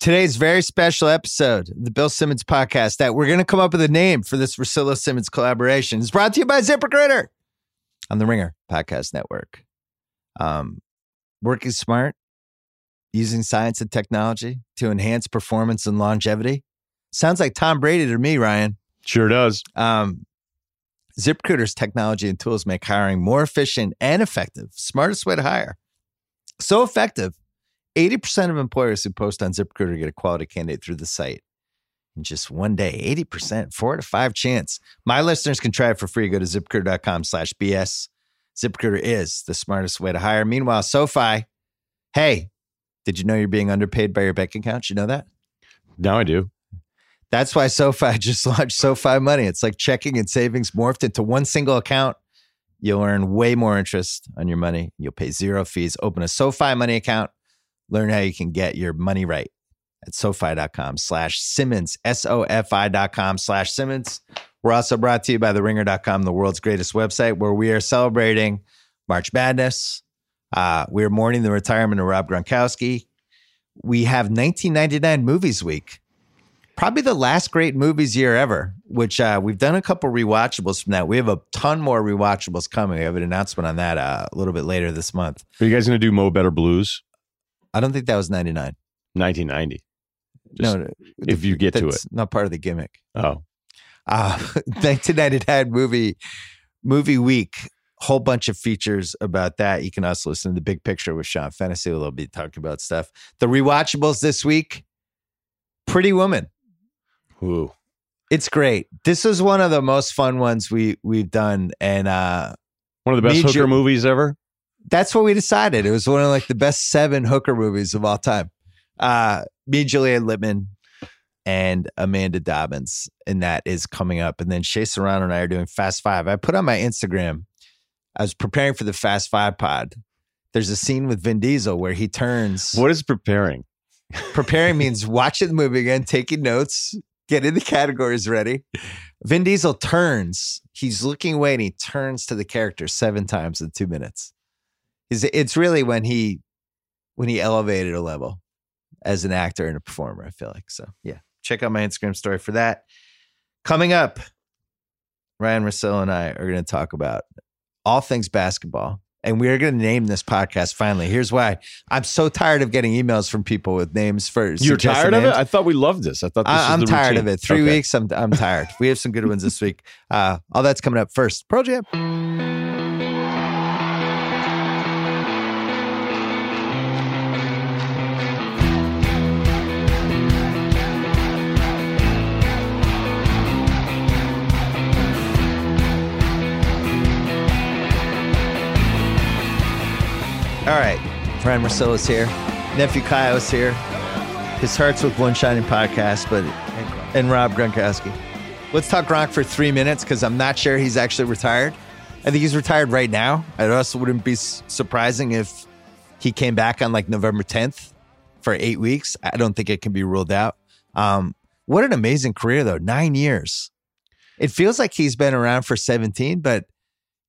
Today's very special episode the Bill Simmons podcast that we're going to come up with a name for this Russillo Simmons collaboration is brought to you by ZipRecruiter on the Ringer Podcast Network. Um, working smart, using science and technology to enhance performance and longevity. Sounds like Tom Brady to me, Ryen. Sure does. Um, ZipRecruiter's technology and tools make hiring more efficient and effective. Smartest way to hire. So effective 80% of employers who post on ZipRecruiter get a quality candidate through the site in just one day. 80%, four to five chance. My listeners can try it for free. Go to ziprecruiter.com slash BS. ZipRecruiter is the smartest way to hire. Meanwhile, SoFi, hey, did you know you're being underpaid by your bank account? You know that? Now I do. That's why SoFi just launched SoFi Money. It's like checking and savings morphed into one single account. You'll earn way more interest on your money. You'll pay zero fees. Open a SoFi Money account Learn how you can get your money right at SoFi.com slash Simmons, S-O-F-I dot com slash Simmons. We're also brought to you by the ringer.com, the world's greatest website, where we are celebrating March Madness. Uh, we are mourning the retirement of Rob Gronkowski. We have 1999 Movies Week, probably the last great movies year ever, which uh, we've done a couple rewatchables from that. We have a ton more rewatchables coming. We have an announcement on that uh, a little bit later this month. Are you guys going to do Mo Better Blues? I don't think that was 99. 1990. Just no, if you get to it, not part of the gimmick. Oh, uh, 1999 movie movie week. Whole bunch of features about that. You can also listen to the big picture with Sean Fennessey. We'll be talking about stuff. The rewatchables this week. Pretty Woman. Ooh, it's great. This is one of the most fun ones we we've done, and uh, one of the best hooker movies ever that's what we decided. It was one of like the best seven hooker movies of all time. Uh, me, Juliet Litman, and Amanda Dobbins, and that is coming up. And then Shea Serrano and I are doing Fast Five. I put on my Instagram. I was preparing for the Fast Five pod. There's a scene with Vin Diesel where he turns. What is preparing? preparing means watching the movie again, taking notes, getting the categories ready. Vin Diesel turns. He's looking away and he turns to the character seven times in two minutes it's really when he when he elevated a level as an actor and a performer. I feel like so. Yeah, check out my Instagram story for that. Coming up, Ryen Russillo and I are going to talk about all things basketball. And we are going to name this podcast finally. Here's why. I'm so tired of getting emails from people with names first. You're tired names. of it? I thought we loved this. I thought this I, am tired routine. of it. Three okay. weeks. I'm I'm tired. we have some good ones this week. Uh, all that's coming up first. Pro Jam. Friend Russillo's here. Nephew Kyle's here. His Hearts with One Shining podcast, but and Rob Gronkowski. Let's talk Gronk for three minutes because I'm not sure he's actually retired. I think he's retired right now. It also wouldn't be surprising if he came back on like November 10th for eight weeks. I don't think it can be ruled out. Um, what an amazing career, though. Nine years. It feels like he's been around for 17, but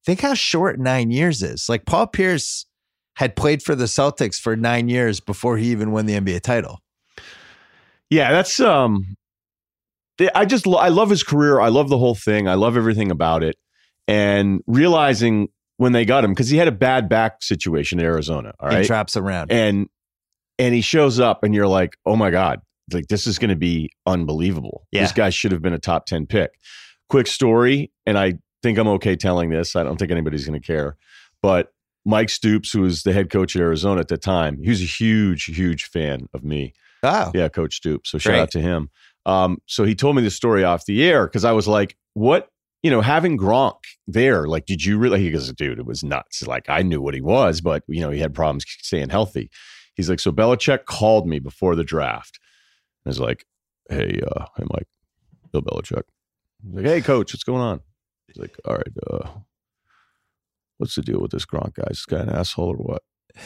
think how short nine years is. Like Paul Pierce had played for the Celtics for nine years before he even won the NBA title. Yeah, that's um I just I love his career. I love the whole thing. I love everything about it. And realizing when they got him because he had a bad back situation in Arizona. All right, he drops around and and he shows up, and you're like, oh my god, like this is going to be unbelievable. Yeah. This guy should have been a top ten pick. Quick story, and I think I'm okay telling this. I don't think anybody's going to care, but Mike Stoops, who was the head coach at Arizona at the time, he was a huge, huge fan of me. Oh, yeah, Coach Stoops. So shout Great. out to him. Um, so he told me the story off the air because I was like, "What? You know, having Gronk there, like, did you really?" He goes, "Dude, it was nuts. Like, I knew what he was, but you know, he had problems staying healthy." He's like, "So Belichick called me before the draft. I was like, "Hey, uh, hey, Mike, Bill Belichick." He's like, "Hey, Coach, what's going on?" He's like, "All right, uh, what's the deal with this Gronk guy? Is this guy an asshole or what?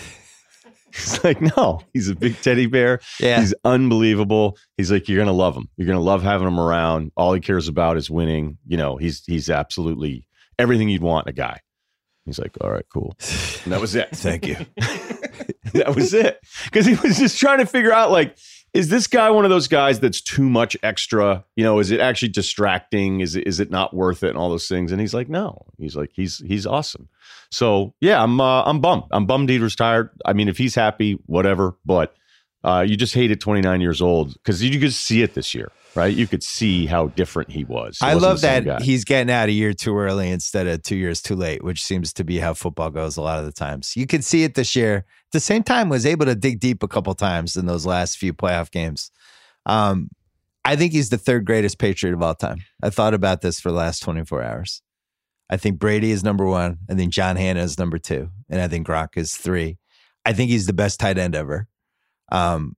He's like, no, he's a big teddy bear. Yeah. He's unbelievable. He's like, you're gonna love him. You're gonna love having him around. All he cares about is winning. You know, he's he's absolutely everything you'd want in a guy. He's like, all right, cool. And that was it. Thank you. that was it. Because he was just trying to figure out like is this guy one of those guys that's too much extra? You know, is it actually distracting? Is it is it not worth it and all those things? And he's like, no. He's like, he's he's awesome. So yeah, I'm uh, I'm bummed. I'm bummed he retired. I mean, if he's happy, whatever. But uh, you just hate it 29 years old because you could see it this year, right? You could see how different he was. He I love that guy. he's getting out a year too early instead of two years too late, which seems to be how football goes a lot of the times. You could see it this year. At the same time, was able to dig deep a couple times in those last few playoff games. Um, I think he's the third greatest Patriot of all time. I thought about this for the last 24 hours. I think Brady is number one. I think John Hannah is number two. And I think Gronk is three. I think he's the best tight end ever. Um,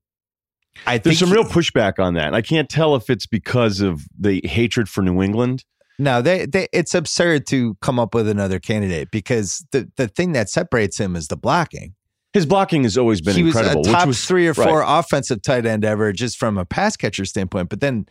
I There's think some real pushback on that. And I can't tell if it's because of the hatred for New England. No, they, they it's absurd to come up with another candidate because the the thing that separates him is the blocking. His blocking has always been he was incredible. a top was, three or right. four offensive tight end ever, just from a pass catcher standpoint. But then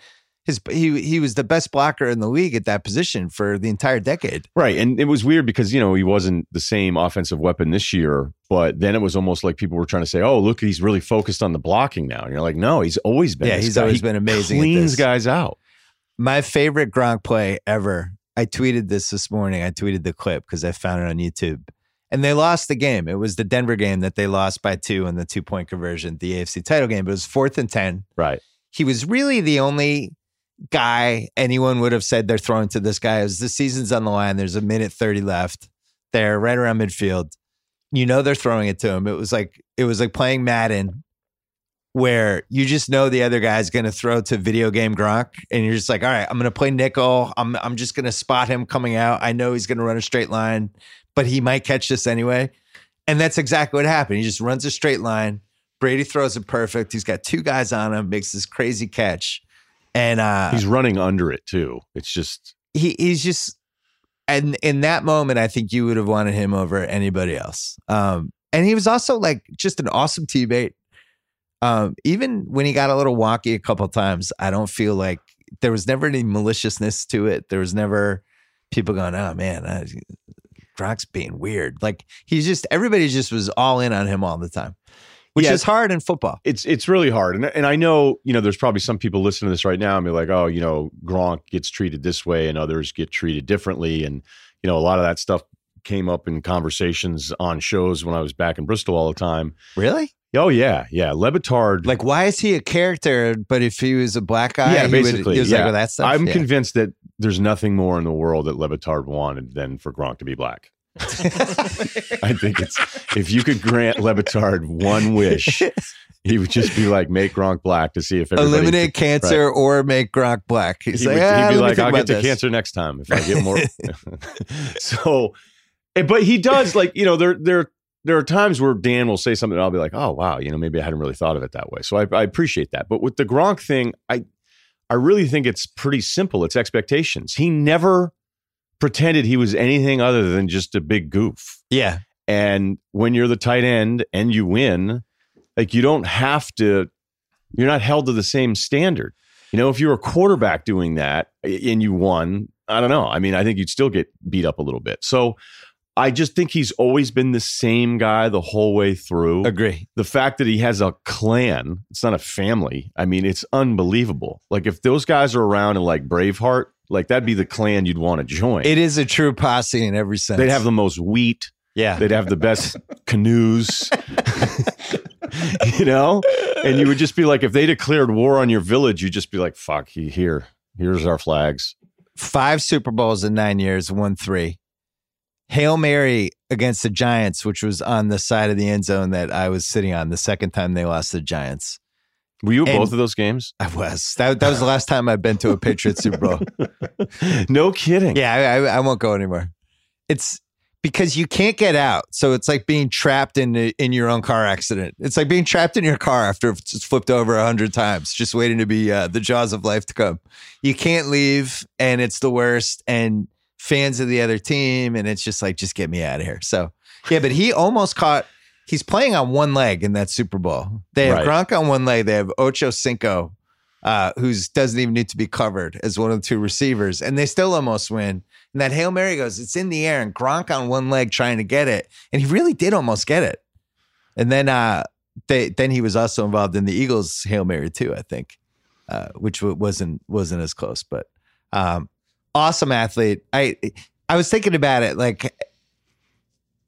his he he was the best blocker in the league at that position for the entire decade. Right. And it was weird because, you know, he wasn't the same offensive weapon this year, but then it was almost like people were trying to say, oh, look, he's really focused on the blocking now. And you're like, no, he's always been. Yeah, he's guy. always He been amazing at Cleans guys out. My favorite Gronk play ever. I tweeted this this morning. I tweeted the clip because I found it on YouTube. And they lost the game. It was the Denver game that they lost by two in the two point conversion, the AFC title game. It was fourth and 10. Right. he was really the only guy anyone would have said they're throwing to this guy as the season's on the line. There's a minute 30 left. They're right around midfield. You know they're throwing it to him. It was like it was like playing Madden where you just know the other guy's gonna throw to video game Gronk and you're just like, all right, I'm gonna play nickel. I'm I'm just gonna spot him coming out. I know he's gonna run a straight line, but he might catch this anyway. And that's exactly what happened. He just runs a straight line. Brady throws it perfect. He's got two guys on him, makes this crazy catch. And uh He's running under it too. It's just, he he's just and in that moment, I think you would have wanted him over anybody else. Um, and he was also like just an awesome teammate. Um, even when he got a little wonky a couple times, I don't feel like there was never any maliciousness to it. There was never people going, "Oh man, Gronk's being weird." Like he's just everybody just was all in on him all the time, which Yeah. is hard in football. it's it's really hard. And and I know, you know, there's probably some people listening to this right now and be like, oh, you know, Gronk gets treated this way and others get treated differently. And, you know, a lot of that stuff came up in conversations on shows when I was back in Bristol all the time. Really? Oh yeah, yeah. Le Batard Like, why is he a character? But if he was a black guy, Yeah, he would- basically, he was yeah. like, well, that stuff. I'm Yeah. convinced that there's nothing more in the world that Le Batard wanted than for Gronk to be black. I think it's if you could grant Le Batard one wish, he would just be like, make Gronk black to see if eliminate cancer or make Gronk black. He's he like, would, "Ah, he'd be like, I'll get to cancer next time if I get more. so, eh, but he does like you know there there there are times where Dan will say something and I'll be like, oh wow, you know maybe I hadn't really thought of it that way. So I, I appreciate that. But with the Gronk thing, I I really think it's pretty simple. It's expectations. He never pretended he was anything other than just a big goof. Yeah, And when you're the tight end and you win, like you don't have to, you're not held to the same standard. You know, if you're a quarterback doing that and you won, I don't know. I mean, I think you'd still get beat up a little bit. So I just think he's always been the same guy the whole way through. agree. The fact that he has a clan, it's not a family. I mean, it's unbelievable. Like if those guys are around in like Braveheart, like that'd be the clan you'd want to join. It is a true posse in every sense. They'd have the most wheat. yeah. They'd have the best canoes, you know? And you would just be like, if they declared war on your village, you'd just be like, fuck, he- here, here's our flags. Five Super Bowls in nine years, won three. Hail Mary against the Giants, which was on the side of the end zone that I was sitting on the second time they lost the Giants. Were you And- both of those games? I was. That, that was the last time I've been to a Patriots Super Bowl. no kidding. Yeah, I, I, I won't go anymore. It's because you can't get out. So it's like being trapped in in your own car accident. It's like being trapped in your car after it's flipped over a hundred times, just waiting to be uh, the jaws of life to come. You can't leave, and it's the worst. And fans of the other team, and it's just like, just get me out of here. So yeah, but he almost caught. He's playing on one leg in that Super Bowl. They have Right. Gronk on one leg. They have Ocho Cinco, uh, who's doesn't even need to be covered as one of the two receivers, and they still almost win. And that Hail Mary goes, it's in the air, and Gronk on one leg trying to get it. And he really did almost get it. And then uh they, then he was also involved in the Eagles hail mary too. I think, uh, which wasn't wasn't as close, but um, awesome athlete. I I was thinking about it, like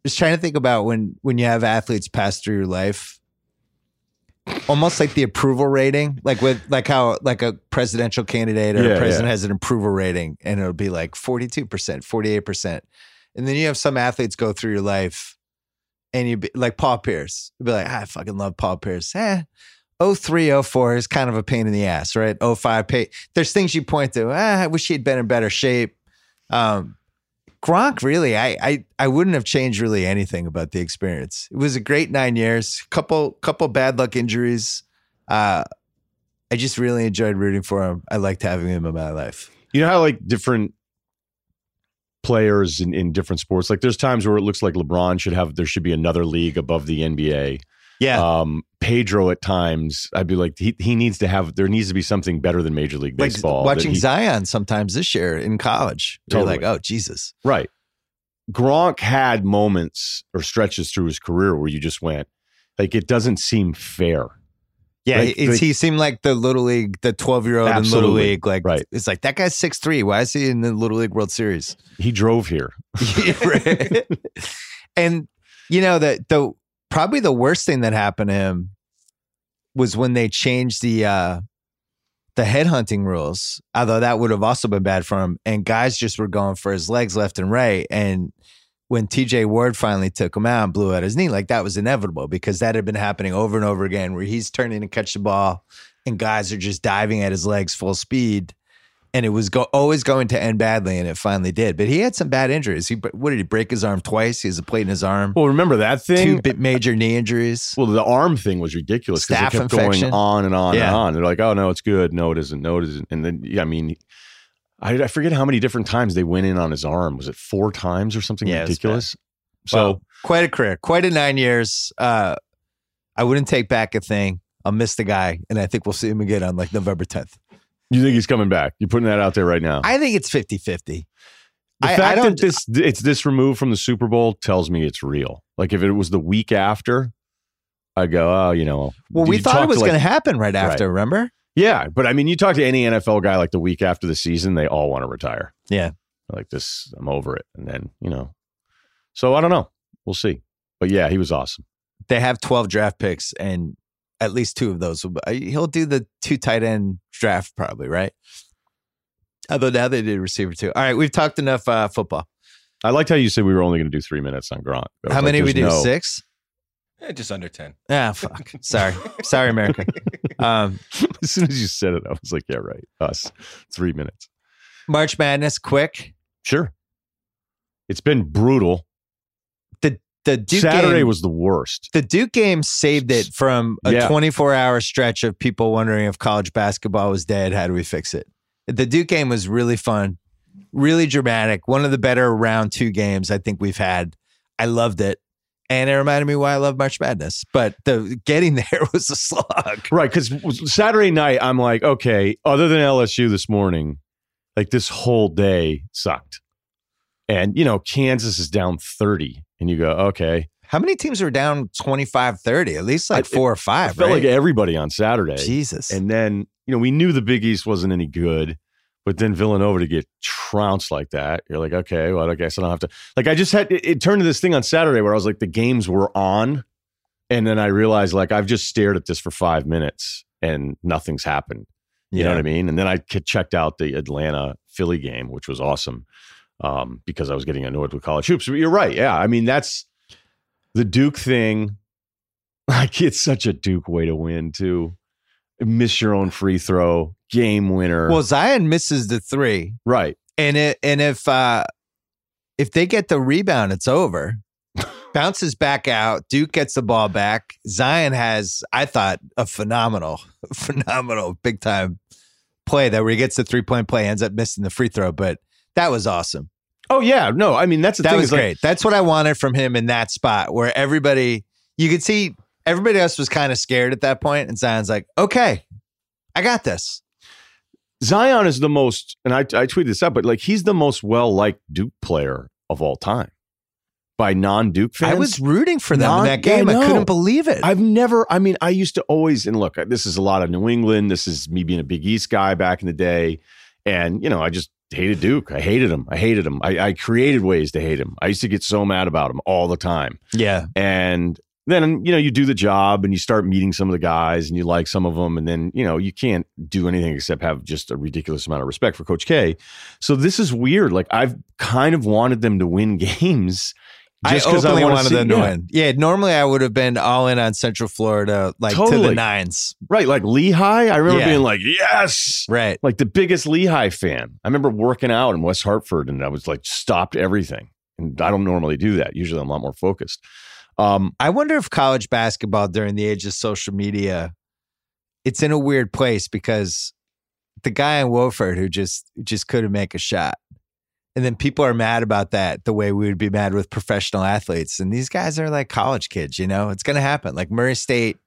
just trying to think about when when you have athletes pass through your life, almost like the approval rating, like with like how like a presidential candidate or Yeah, a president yeah. has an approval rating, and it'll be like forty two percent, forty eight percent, and then you have some athletes go through your life, and you be like Paul Pierce, you'd be like, "Ah, I fucking love Paul Pierce. Eh. 03, 04 is kind of a pain in the ass, right? 05, pay. There's things you point to. Ah, I wish he'd been in better shape. Um, Gronk, really, I, I I wouldn't have changed really anything about the experience. It was a great nine years. Couple couple bad luck injuries. Uh, I just really enjoyed rooting for him. I liked having him in my life. You know how like different players in, in different sports, like there's times where it looks like LeBron should have there should be another league above the NBA. Yeah, Um, Pedro at times, I'd be like, he, he needs to have there needs to be something better than Major League like Baseball. that watching he- Zion sometimes this year in college. You're like, oh Jesus. Right. Gronk had moments or stretches through his career where you just went, like, it doesn't seem fair. Yeah, Like- like- he seemed like the little league, the twelve year old in little league. Like, Right. it's like that guy's six three. Why is he in the little league World Series? He drove here. And you know the the probably the worst thing that happened to him was when they changed the uh the headhunting rules. Although that would have also been bad for him, and guys just were going for his legs left and right. And when TJ Ward finally took him out and blew out his knee, like that was inevitable because that had been happening over and over again, where he's turning to catch the ball, and guys are just diving at his legs full speed and it was go- always going to end badly, and it finally did. But he had some bad injuries. He what did he break his arm twice? He has a plate in his arm. Well, remember that Two thing? bit major knee injuries. Well, the arm thing was ridiculous because it kept infection. going on and on Yeah. and on. They're like, oh, no, it's good. No, it isn't. No, it isn't. And then, yeah, I mean, I, I forget how many different times they went in on his arm. Was it four times or something Yeah, ridiculous? So, Well, quite a career, quite a nine years. Uh, I wouldn't take back a thing. I'll miss the guy, and I think we'll see him again on like November 10th. You think he's coming back? You're putting that out there right now. I think it's 50 50. The I- I fact don't- that this it's this removed from the Super Bowl tells me it's real. Like if it was the week after, I'd go, oh, you know. Well, we thought it was going to happen right after, remember? Yeah, but I mean, you talk to any NFL guy like the week after the season, they all want to retire. Yeah. Like this, I'm over it, and then you know. So I don't know. We'll see. But yeah, he was awesome. They have 12 draft picks, and at least two of those. He'll do the two tight end draft, probably, right? Although now they did receiver too. All right, we've talked enough uh, football. I liked how you said we were only going to do three minutes on Gronk. I was How like, many we do? no- Six? Eh, just under 10. Ah, fuck. Sorry. Sorry, America. Um, As soon as you said it, I was like, yeah, right. Us, three minutes. March Madness, quick. Sure. It's been brutal. The Duke Saturday game, was the worst. the Duke game saved it from a Yeah. 24 hour stretch of people wondering if college basketball was dead. How do we fix it? The Duke game was really fun, really dramatic. One of the better round two games I think we've had. I loved it. And it reminded me why I love March Madness. But the getting there was a slug. Right, because Saturday night, I'm like, okay, other than LSU this morning, like this whole day sucked. And, you know, Kansas is down 30. And you go, okay. How many teams were down 25 30? At least like I- four or I five, felt right? like everybody on Saturday. Jesus. And then, you know, we knew the Big East wasn't any good, but then Villanova to get trounced like that, you're like, okay, well, I guess I don't have to. Like, I just had it, it turned to this thing on Saturday where I was like, the games were on. And then I realized, like, I've just stared at this for five minutes and nothing's happened. You know what I mean? And then I checked out the Atlanta Philly game, which was awesome um, because I was getting annoyed with college hoops. But you're right. Yeah. I mean, that's the Duke thing. Like, it's such a Duke way to win, too. Miss your own free throw, game winner. Well, Zion misses the three. right. And it and if uh if they get the rebound, it's over. Bounces back out. Duke gets the ball back. Zion has, I thought, a phenomenal, phenomenal big time play that where he gets the three point play, ends up missing the free throw. But that was awesome. Oh, yeah. No, I mean, that's the that thing. was is, like, great. That's what I wanted from him in that spot where everybody you could see everybody else was kind of scared at that point, and Zion's like, okay, I got this. Zion is the most, and I, I tweeted this out, but like he's the most well liked Duke player of all time. by non-Duke fans. I was rooting for them Non- in that game. I I, couldn't believe it. I've never, I mean, I used to always, and look, this is a lot of New England. This is me being a Big East guy back in the day. And, you know, I just hated Duke. I hated him. I hated him. I, I created ways to hate him. I used to get so mad about him all the time. yeah. And then, you know, you do the job and you start meeting some of the guys and you like some of them. And then, you know, you can't do anything except have just a ridiculous amount of respect for Coach K. So this is weird. Like, I've kind of wanted them to win games. I Just because I, want wanted see, them to yeah. win. Yeah, normally I would have been all in on Central Florida, like to the nines. Right. Like Lehigh. I remember Yeah. being like, yes. Right. like the biggest Lehigh fan. I remember working out in West Hartford and I was like stopped everything. And I don't normally do that. Usually I'm a lot more focused. Um, I wonder if college basketball during the age of social media, it's in a weird place because the guy in Wofford who just just couldn't make a shot. And then people are mad about that the way we would be mad with professional athletes. And these guys are like college kids, you know, it's going to happen. Like Murray State,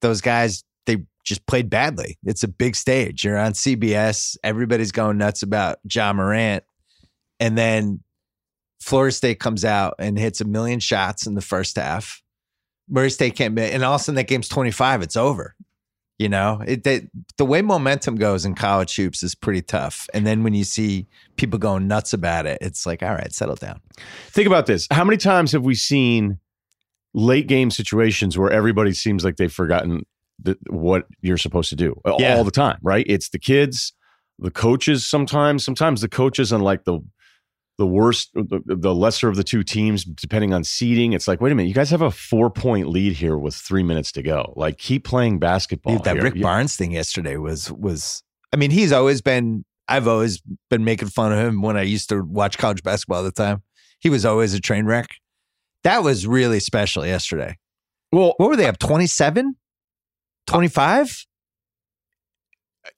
those guys, they just played badly. It's a big stage. You're on CBS. Everybody's going nuts about Ja Morant. And then Florida State comes out and hits a million shots in the first half. Murray State can't, ma- and all of a sudden that game's 25. It's over. You know, it, they, the way momentum goes in college hoops is pretty tough. And then when you see people going nuts about it, it's like, all right, settle down. think about this. How many times have we seen late game situations where everybody seems like they've forgotten the, what you're supposed to do Yeah. all the time, right? It's the kids, the coaches sometimes, sometimes the coaches and like the the worst, the, the lesser of the two teams, depending on seeding. It's like, wait a minute, you guys have a four point lead here with three minutes to go. Like, keep playing basketball. Dude, that here. Rick You- Barnes thing yesterday was was. I mean, he's always been. I've always been making fun of him when I used to watch college basketball all the time. He was always a train wreck. That was really special yesterday. Well, What were they up 27? 25?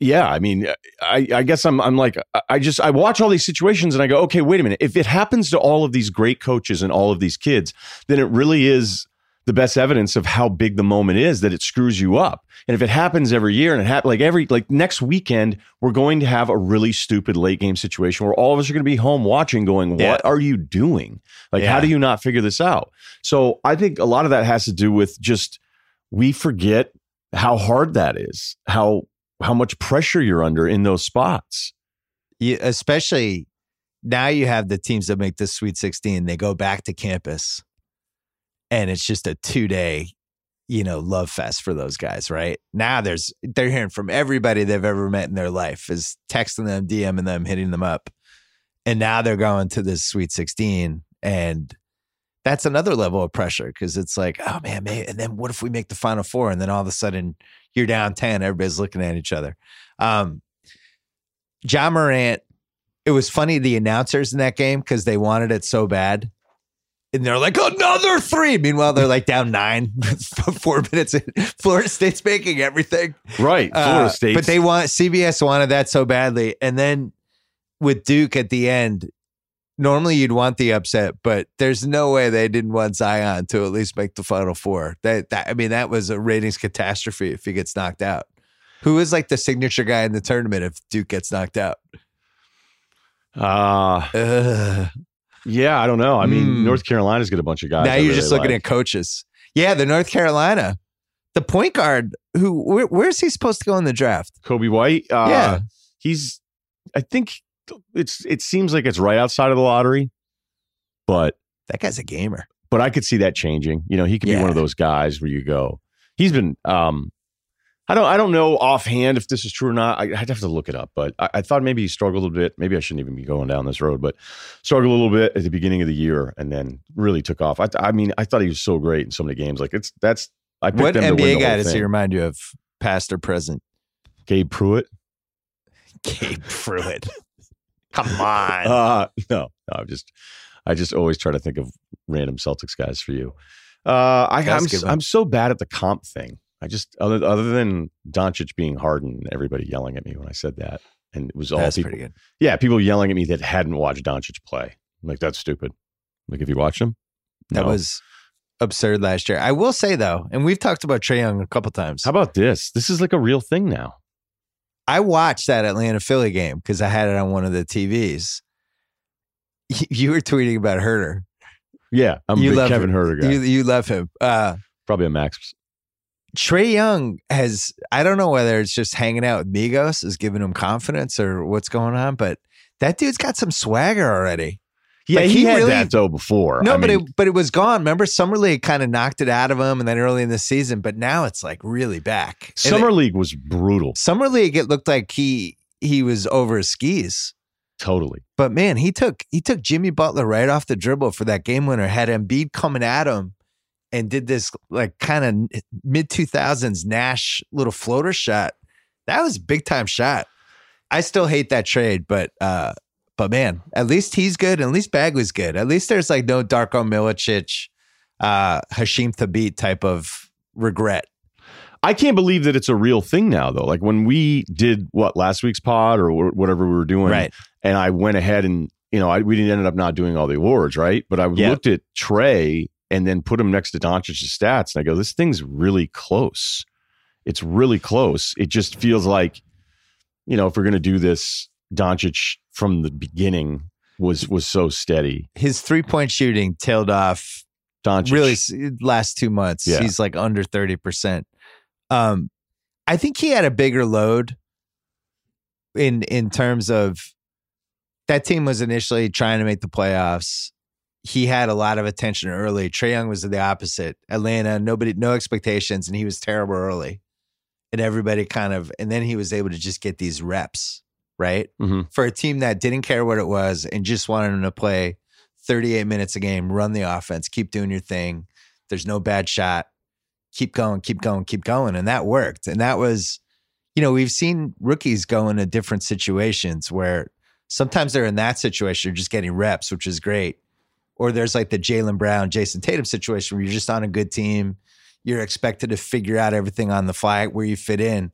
Yeah, I mean, I, I guess I'm, I'm like, I- just, I watch all these situations and I go, okay, wait a minute. If it happens to all of these great coaches and all of these kids, then it really is the best evidence of how big the moment is that it screws you up. And if it happens every year and it happens like every, like next weekend, we're going to have a really stupid late game situation where all of us are going to be home watching going, what Yeah. are you doing? Like, how do you not figure this out? So I think a lot of that has to do with just, we forget how hard that is, how, how much pressure you're under in those spots. Especially now you have the teams that make the Sweet 16, they go back to campus and it's just a two day, you know, love fest for those guys, right? Now there's, they're hearing from everybody they've ever met in their life is texting them, DMing them, hitting them up. And now they're going to this Sweet 16 and that's another level of pressure because it's like, oh man, man, and then what if we make the final four? And then all of a sudden you're down 10, everybody's looking at each other. Um, Ja Morant, it was funny, the announcers in that game, because they wanted it so bad. And they're like, another three. Meanwhile, they're like down nine, four minutes in. Florida State's making everything. Right. Florida Uh, State. But they want CBS wanted that so badly. And then with Duke at the end, normally you'd want the upset, but there's no way they didn't want Zion to at least make the final four. That, that I mean, that was a ratings catastrophe if he gets knocked out. Who is like the signature guy in the tournament if Duke gets knocked out? uh, Ugh. yeah, I don't know. I mean, Mm. North Carolina's got a bunch of guys. now you're really just looking like. at coaches. Yeah, the North Carolina, the point guard. Who? Where, where's he supposed to go in the draft? Coby White. Uh, Yeah. He's, I think it's, it seems like it's right outside of the lottery, but, That guy's a gamer. but I could see that changing. You know, he could be one of those guys where you go, he's been, um, I don't, I don't know offhand if this is true or not. I, I'd have to look it up, but I, I thought maybe he struggled a bit. Maybe I shouldn't even be going down this road, but struggled a little bit at the beginning of the year and then really took off. I, I mean, I thought he was so great in so many games. Like it's, that's, I picked What them to win NBA guy does he remind you of, past or present? Gabe Pruitt. Gabe Pruitt. Come on. Uh, no, no, I'm just, I just always try to think of random Celtics guys for you. Uh, I, That's I'm, a good one. I'm so bad at the comp thing. I just, other, other than Doncic being hardened, and everybody yelling at me when I said that. And it was all That's people, pretty good. yeah, people yelling at me that hadn't watched Doncic play. I'm like, that's stupid. Like, if you watched him, That was absurd last year. I will say though, and we've talked about Trae Young a couple times. how about this? This is like a real thing now. I watched that Atlanta Philly game because I had it on one of the TVs. You were tweeting about Huerter. Yeah, I'm a You big love Kevin him. Herter guy. You you love him. Uh, Probably a Max. Trae Young has I don't know whether it's just hanging out with Migos is giving him confidence or what's going on, but that dude's got some swagger already. Yeah, Like, he, he had really- that though before. No, I but mean, it but it was gone. Remember, summer league kind of knocked it out of him, and then early in the season. But now it's like really back. And summer it- league was brutal. summer league, it looked like he he was over his skis. Totally. But man, he took he took Jimmy Butler right off the dribble for that game winner. Had Embiid coming at him, and did this like kind of mid two thousands Nash little floater shot. That was a big time shot. I still hate that trade, but uh, but man, at least he's good. At least Bagley's good. At least there's like no Darko Milicic, uh, Hasheem Thabeet type of regret. I can't believe that it's a real thing now, though. Like when we did what last week's pod or whatever we were doing, Right. And I went ahead and you know I, we didn't ended up not doing all the awards, right? But I Yeah. looked at Trae and then put him next to Doncic's stats, and I go, this thing's really close. It's really close. It just feels like, you know, if we're gonna do this, Doncic from the beginning was was so steady. His three point shooting tailed off Doncic. really last two months. Yeah. he's like under 30% um i think he had a bigger load in in terms of that team was initially trying to make the playoffs. He had a lot of attention early. Trae young was the opposite. Atlanta nobody no expectations and he was terrible early. And everybody kind of and then he was able to just get these reps right Mhm. for a team that didn't care what it was and just wanted him to play 38 minutes a game, run the offense, keep doing your thing. There's no bad shot. Keep going, keep going, keep going. And that worked. And that was, you know, we've seen rookies go into different situations where sometimes they're in that situation, you're just getting reps, which is great. Or there's like the Jaylen Brown, Jayson Tatum situation where you're just on a good team. You're expected to figure out everything on the fly where you fit in.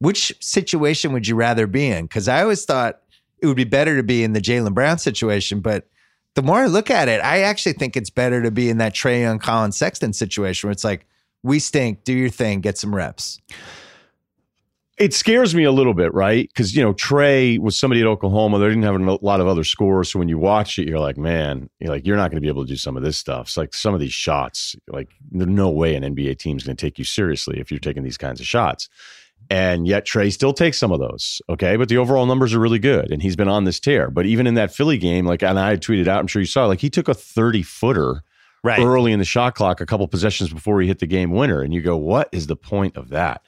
Which situation would you rather be in? Because I always thought it would be better to be in the Jaylen Brown situation, but the more I look at it, I actually think it's better to be in that Trae Young, Collin Sexton situation where it's like, we stink, do your thing, get some reps. it scares me a little bit, right? Because you know Trae was somebody at Oklahoma. They didn't have a lot of other scores, so when you watch it, you're like, man, you're like you're not going to be able to do some of this stuff. It's like some of these shots, like there's no way an NBA team's going to take you seriously if you're taking these kinds of shots. And yet Trae still takes some of those, okay? But the overall numbers are really good, and he's been on this tear. But even in that Philly game, like, and I tweeted out, I'm sure you saw, like he took a 30 footer Right. early in the shot clock, a couple possessions before he hit the game winner. And you go, what is the point of that?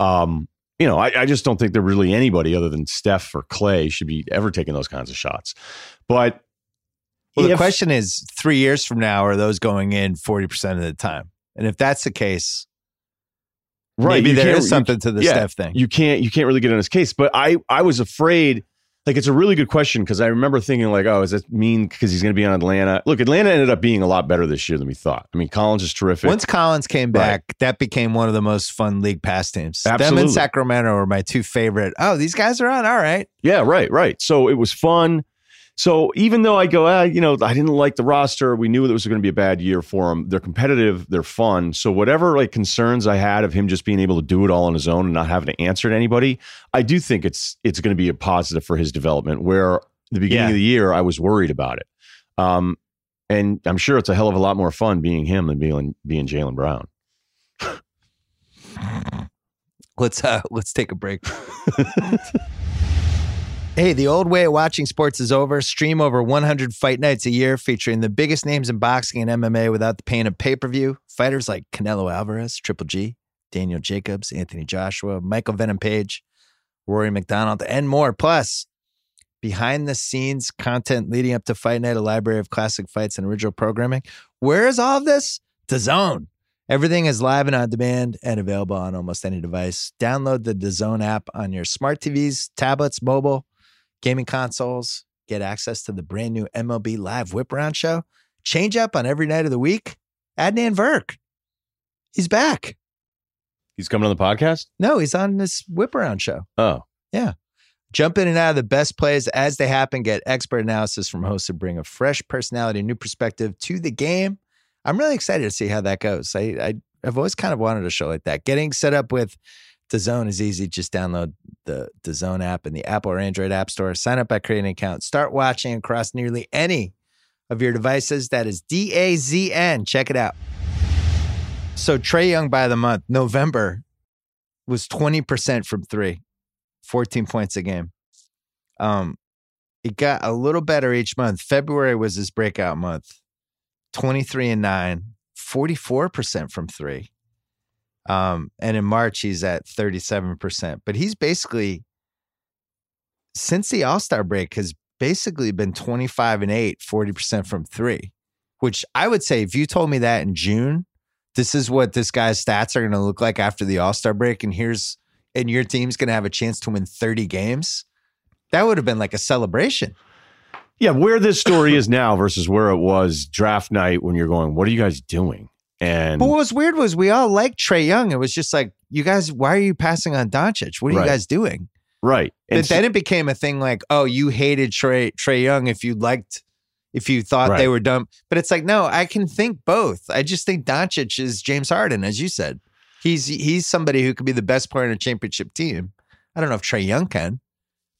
Um, you know, I, I just don't think there really anybody other than Steph or Clay should be ever taking those kinds of shots. But Well, the if- question is three years from now, are those going in 40% of the time? And if that's the case, maybe you there is something to the yeah, Steph thing. you can't you can't really get in his case. But I I was afraid. Like it's a really good question because I remember thinking like, oh, is that mean because he's going to be on Atlanta? Look, Atlanta ended up being a lot better this year than we thought. I mean, Collins is terrific. Once Collins came back, that became one of the most fun league pass teams. Absolutely. Them and Sacramento were my two favorite. Oh, these guys are on. All right. Yeah, right, right. So it was fun. So even though I go, ah, you know, I didn't like the roster, we knew that it was going to be a bad year for them. They're competitive, they're fun. So whatever like concerns I had of him just being able to do it all on his own and not having to answer to anybody, I do think it's it's going to be a positive for his development. Where the beginning Yeah. of the year I was worried about it, um, and I'm sure it's a hell of a lot more fun being him than being being Jaylen Brown. Let's uh let's take a break. hey, the old way of watching sports is over. Stream over 100 fight nights a year featuring the biggest names in boxing and MMA without the pain of pay-per-view. Fighters like Canelo Alvarez, Triple G, Daniel Jacobs, Anthony Joshua, Michael Venom Page, Rory MacDonald, and more. Plus, behind the scenes content leading up to Fight Night, a library of classic fights and original programming. Where is all of this? DAZN. Everything is live and on demand and available on almost any device. Download the DAZN app on your smart TVs, tablets, mobile, gaming consoles. Get access to the brand new MLB Live Whip Around show. Change up on every night of the week. Adnan Virk. He's back. He's coming on the podcast. No, he's on this Whip Around show. Oh, Yeah. Jump in and out of the best plays as they happen. Get expert analysis from hosts who bring a fresh personality, new perspective to the game. I'm really excited to see how that goes. I, I I've always kind of wanted a show like that. Getting set up with DAZN is easy. Just download the the Zone app in the Apple or Android app store. Sign up by creating an account. Start watching across nearly any of your devices. That is D A Z N. Check it out. So Trae Young by the month, November was 20% from three, 14 points a game. Um, it got a little better each month. February was his breakout month, 23 and 9, 44% from three. Um, and in March, he's at 37%. But he's basically, since the All Star break, has basically been 25 and 8, 40% from three, which I would say if you told me that in June, this is what this guy's stats are going to look like after the All Star break, and here's, and your team's going to have a chance to win 30 games, that would have been like a celebration. Yeah, where this story is now versus where it was draft night when you're going, what are you guys doing? And But what was weird was we all liked Trae Young. It was just like, you guys, why are you passing on Doncic? What are Right. you guys doing? right. And But then it became a thing like, oh, you hated Trae Trae Young if you liked, if you thought they were dumb. But it's like, no, I can think both. I just think Doncic is James Harden, as you said. He's he's somebody who could be the best player in a championship team. I don't know if Trae Young can,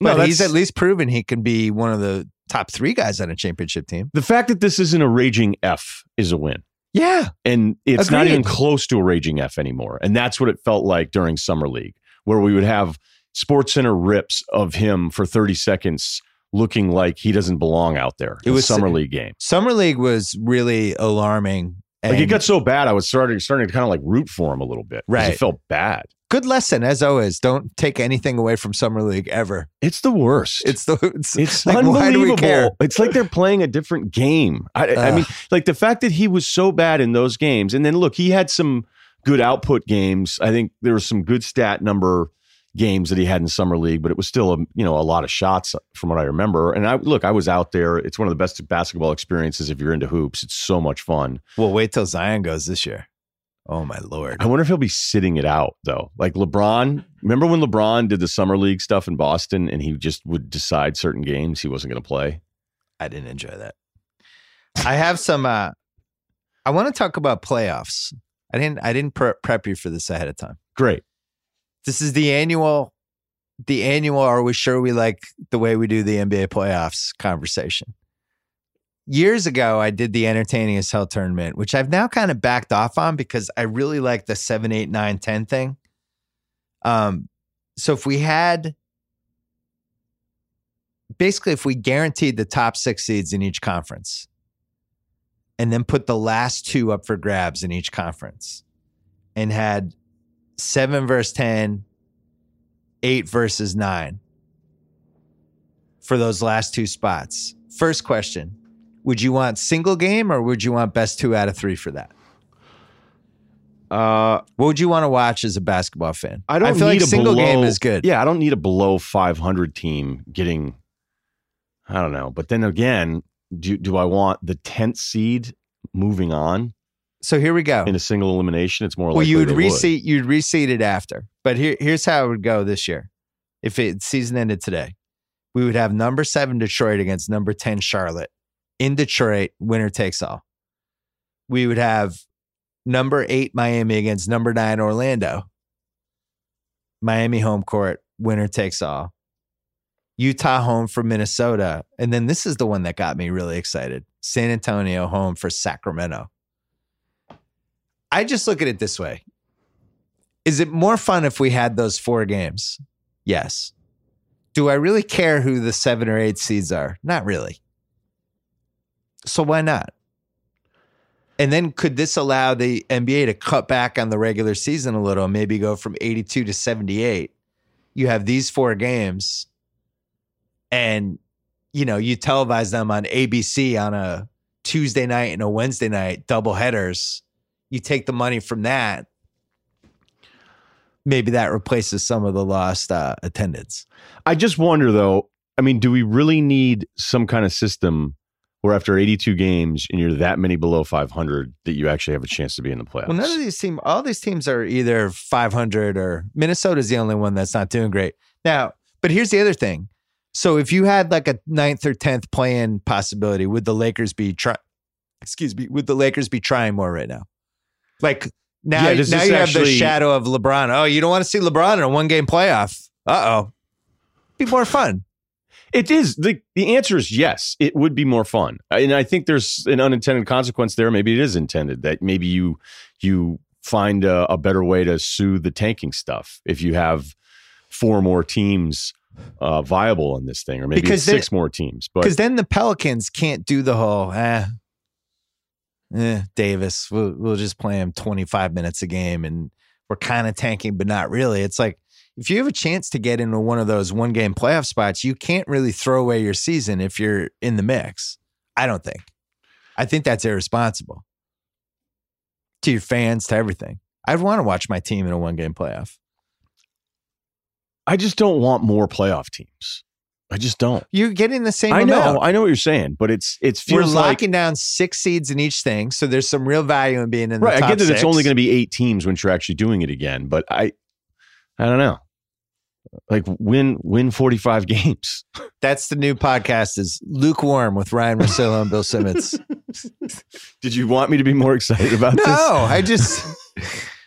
No, but he's at least proven he can be one of the top three guys on a championship team. the fact that this isn't a raging F is a win. Yeah, And it's not even close to a raging F anymore. And that's what it felt like during Summer League, where we would have Sports Center rips of him for 30 seconds looking like he doesn't belong out there. It was- Summer League game. summer league was really alarming. Like it got so bad, I was starting starting to kind of like root for him a little bit. Right. It felt bad. Good lesson as always. Don't take anything away from summer league ever. It's the worst. It's the it's, It's like, why do we care? unbelievable. It's like they're playing a different game. I, I mean, like the fact that he was so bad in those games, and then look, he had some good output games. I think there was some good stat number games that he had in summer league, but it was still a you know a lot of shots uh, from what I remember. And I look, I was out there. It's one of the best basketball experiences if you're into hoops. It's so much fun. Well, wait till Zion goes this year. Oh my lord! I wonder if he'll be sitting it out though. Like LeBron, remember when LeBron did the summer league stuff in Boston, and he just would decide certain games he wasn't going to play. I didn't enjoy that. I have some. uh I want to talk about playoffs. I didn't. I didn't pre- prep you for this ahead of time. Great. This is the annual. The annual. Are we sure we like the way we do the NBA playoffs conversation? Years ago, I did the entertaining as hell tournament, which I've now kind of backed off on because I really like the seven, eight, nine, ten thing. Um, so if we had basically if we guaranteed the top six seeds in each conference and then put the last two up for grabs in each conference and had seven versus 10, eight versus nine for those last two spots. First question Would you want single game or would you want best two out of three for that? Uh, What would you want to watch as a basketball fan? I don't feel need like a single below, game is good. Yeah, I don't need a below 500 team getting. I don't know, but then again, do do I want the 10th seed moving on So here we go. in a single elimination? It's more Well, likely you would they reseat. You'd reseed it after. But here, here's how it would go this year. If it season ended today, we would have number seven Detroit against number ten Charlotte in Detroit. Winner takes all. We would have number eight Miami against number nine Orlando. Miami home court. Winner takes all. Utah home for Minnesota, and then this is the one that got me really excited. San Antonio home for Sacramento. I just look at it this way. Is it more fun if we had those four games? Yes. Do I really care who the seven or eight seeds are? Not really. So why not? And then could this allow the NBA to cut back on the regular season a little, maybe go from 82 to 78? You have these four games and you know, you televise them on ABC on a Tuesday night and a Wednesday night, double headers. You take the money from that. Maybe that replaces some of the lost uh, attendance. I just wonder though. I mean, do we really need some kind of system where after 82 games and you're that many below 500 that you actually have a chance to be in the playoffs? Well, none of these teams, all these teams are either 500 or Minnesota's the only one that's not doing great. Now, but here's the other thing. So if you had like a ninth or 10th play-in possibility, would the Lakers be try excuse me, would the Lakers be trying more right now? Like now, Yeah, now you have the shadow of LeBron. Oh, you don't want to see LeBron in a one game playoff. Uh oh. Be more fun. It is the the answer is yes. It would be more fun, and I think there's an unintended consequence there. Maybe it is intended that maybe you you find a, a better way to soothe the tanking stuff if you have four more teams uh, viable in this thing, or maybe Because six more teams. But Because then the Pelicans can't do the whole, eh, eh Davis, we'll, we'll just play him 25 minutes a game and we're kind of tanking, but not really. It's like if you have a chance to get into one of those one game playoff spots, you can't really throw away your season if you're in the mix. I don't think. I think that's irresponsible to your fans, to everything. I'd want to watch my team in a one game playoff. I just don't want more playoff teams. I just don't. You're getting the same I know. I know what you're saying, but it's it We're feels like locking down six seeds in each thing, so there's some real value in being in the right. I get that six. it's only going to be eight teams when you're actually doing it again, but I, I don't know. Like win win 45 games. That's the new podcast is lukewarm with Ryen Russillo and Bill Simmons. Did you want me to be more excited about this? no. I just.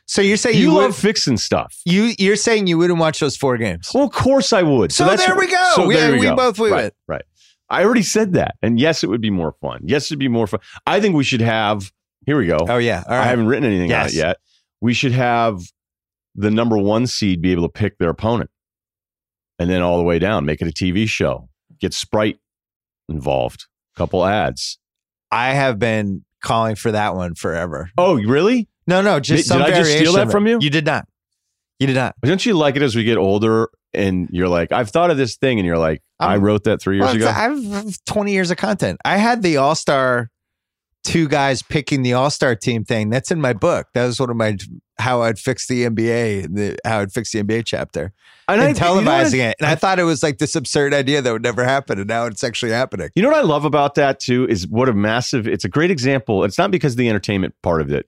So you're saying You, you, love would, fixing stuff. you you're saying you wouldn't watch those four games? Well, of course I would. So there we go. So We- there we go. both we right, went. Right. I already said that, and yes, it would be more fun. Yes, it'd be more fun. I think we should have. Here we go. Oh yeah, all I haven't written anything on Yes. it yet. We should have the number one seed be able to pick their opponent, and then all the way down, make it a TV show. Get Sprite involved. Couple ads. I have been calling for that one forever. Oh, really? No, no, just Did some I just steal that from you? You did not. You did not. Don't you like it as we get older and you're like, I've thought of this thing, and you're like, I I'm- wrote that three years Well, ago. I have 20 years of content. I had the All Star two guys picking the All Star team thing. That's in my book. That was one of my how I'd fix the NBA, the how I'd fix the NBA chapter, and and, I- you know I- televising it. And I thought it was like this absurd idea that would never happen, and now it's actually happening. You know what I love about that too is what a massive. It's a great example. It's not because of the entertainment part of it.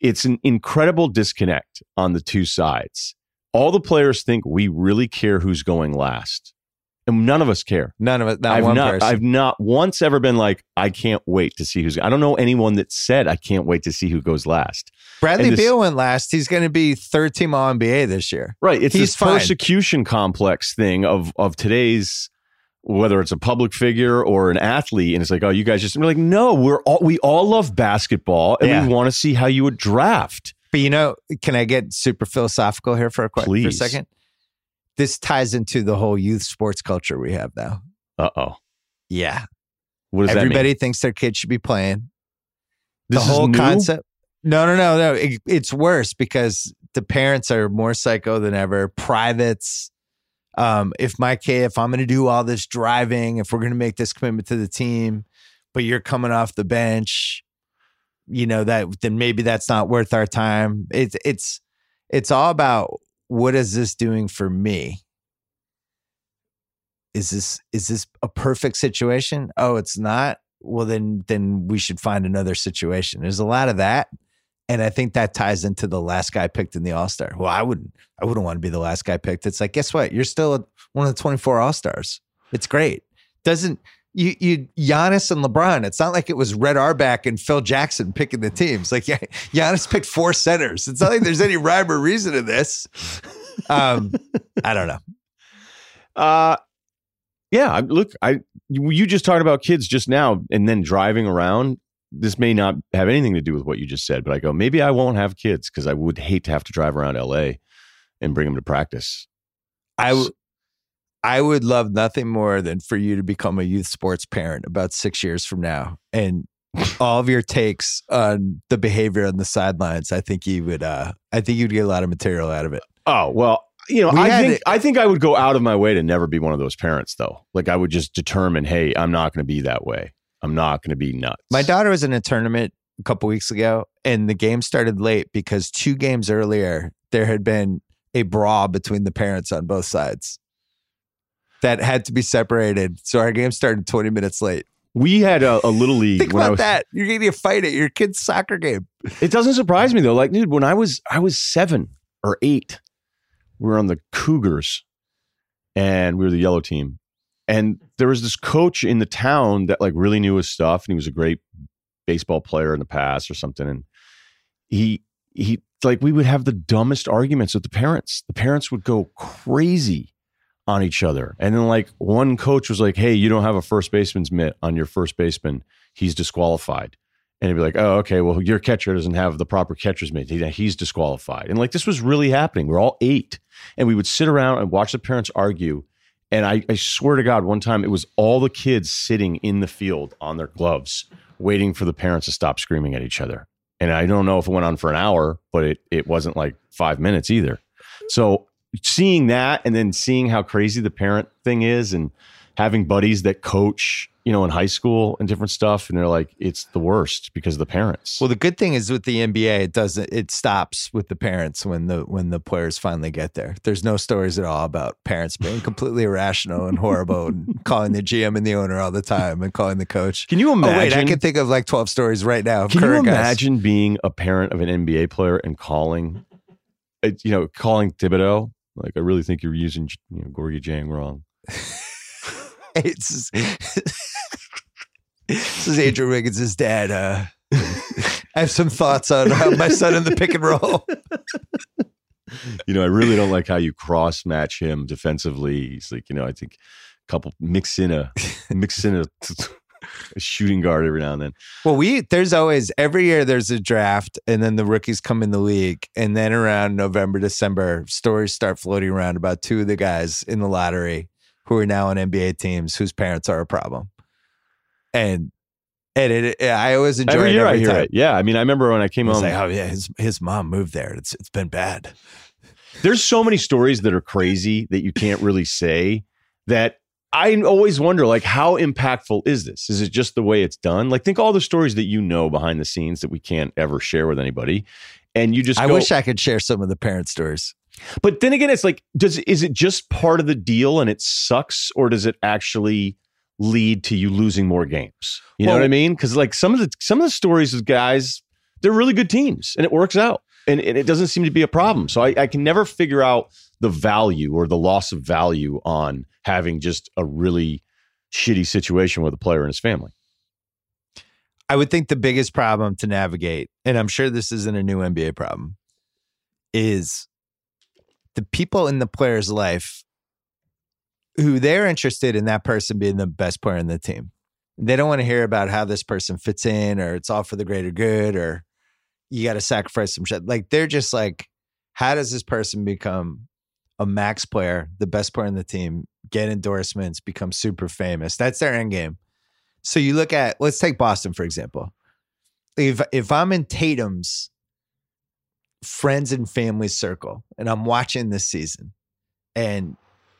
It's an incredible disconnect on the two sides. All the players think we really care who's going last, and none of us care. None of it. Not I've one not. person. I've not once ever been like, I can't wait to see who's. I don't know anyone that said I can't wait to see who goes last. Bradley this- Beal went last. He's going to be third team All NBA this year. Right. It's He's this fine. persecution complex thing of of today's whether it's a public figure or an athlete, and it's like, oh, you guys just we're like, no, we're all we all love basketball, and Yeah. we want to see how you would draft. But you know, can I get super philosophical here for a, quick, for a Please. second? This ties into the whole youth sports culture we have now. Uh oh, Yeah. what does Everybody that mean? thinks their kid should be playing. This the whole concept. No, no, no, no. It, it's worse because the parents are more psycho than ever. Privates. Um, if my kid, if I'm going to do all this driving, if we're going to make this commitment to the team, but you're coming off the bench, you know that then maybe that's not worth our time. It's it's it's all about what is this doing for me? Is this is this a perfect situation? Oh, it's not. Well, then then we should find another situation. There's a lot of that, and I think that ties into the last guy picked in the All Star. Well, I wouldn't I wouldn't want to be the last guy picked. It's like guess what? You're still one of the 24 All Stars. It's great. Doesn't you you Giannis and LeBron? It's not like it was Red Auerbach and Phil Jackson picking the teams. Like yeah, Giannis picked four centers. It's not like there's any rhyme or reason to this. Um, I don't know. Uh, yeah. Look, I you just talked about kids just now, and then driving around. This may not have anything to do with what you just said, but I go maybe I won't have kids because I would hate to have to drive around L.A. and bring them to practice. I w- I would love nothing more than for you to become a youth sports parent about six years from now, and all of your takes on the behavior on the sidelines. I think you would. Uh, I think you'd get a lot of material out of it. Oh well, you know, We I think it- I think I would go out of my way to never be one of those parents, though. Like I would just determine, hey, I'm not going to be that way. I'm not going to be nuts. My daughter was in a tournament a couple weeks ago, and the game started late because two games earlier there had been a brawl between the parents on both sides that had to be separated. So our game started 20 minutes late. we had a, a little league Think about was. that. You're getting a fight at your kid's soccer game. It doesn't surprise me though. Like, dude, when I was I was seven or eight, we were on the Cougars, and we were the yellow team, and there was this coach in the town that like really knew his stuff, and he was a great baseball player in the past or something, and he he like we would have the dumbest arguments with the parents. The parents would go crazy on each other. And then like one coach was like, "Hey, you don't have a first baseman's mitt on your first baseman. He's disqualified." And he'd be like, "Oh, okay. Well, your catcher doesn't have the proper catcher's mitt. He's disqualified." And like this was really happening. We're all eight, and we would sit around and watch the parents argue. And I, I swear to God, one time it was all the kids sitting in the field on their gloves, waiting for the parents to stop screaming at each other. And I don't know if it went on for an hour, but it it wasn't like five minutes either. So seeing that and then seeing how crazy the parent thing is and having buddies that coach, you know, in high school and different stuff, and they're like, it's the worst because of the parents. Well, the good thing is with the NBA, it doesn't. It stops with the parents when the when the players finally get there. There's no stories at all about parents being completely irrational and horrible and calling the GM and the owner all the time and calling the coach. can you imagine? Oh imagine? wait, I can think of like 12 stories right now. Of Can you current guys. imagine being a parent of an NBA player and calling, uh, you know, calling Thibodeau? Like, I really think you're using you know, Gorgui Dieng wrong. It's this is Andrew Wiggins' dad. Uh, I have some thoughts on how my son in the pick and roll. You know, I really don't like how you cross match him defensively. He's like, you know, I think a couple mix in a mix in a, a shooting guard every now and then. Well, we there's always every year there's a draft, and then the rookies come in the league, and then around November, December, stories start floating around about two of the guys in the lottery who are now on NBA teams whose parents are a problem, and and it, I always enjoy every it year every I hear time. it. Yeah, I mean, I remember when I came home. like, oh yeah, his his mom moved there. It's it's been bad. there's so many stories that are crazy that you can't really say that I always wonder like how impactful is this? Is it just the way it's done? Like think all the stories that you know behind the scenes that we can't ever share with anybody. And you just I go, wish I could share some of the parent stories. But then again it's like does is it just part of the deal and it sucks or does it actually lead to you losing more games? You know what I mean? Cuz like some of the some of the stories of guys they're really good teams and it works out. And, and it doesn't seem to be a problem. So I, I can never figure out the value or the loss of value on having just a really shitty situation with a player and his family. I would think the biggest problem to navigate, and I'm sure this isn't a new NBA problem, is the people in the player's life who they're interested in that person being the best player in the team. They don't want to hear about how this person fits in or it's all for the greater good or you got to sacrifice some shit. Like they're just like, how does this person become a max player, the best player in the team, get endorsements, become super famous? That's their end game. So you look at let's take Boston for example. If if I'm in Tatum's friends and family circle and I'm watching this season and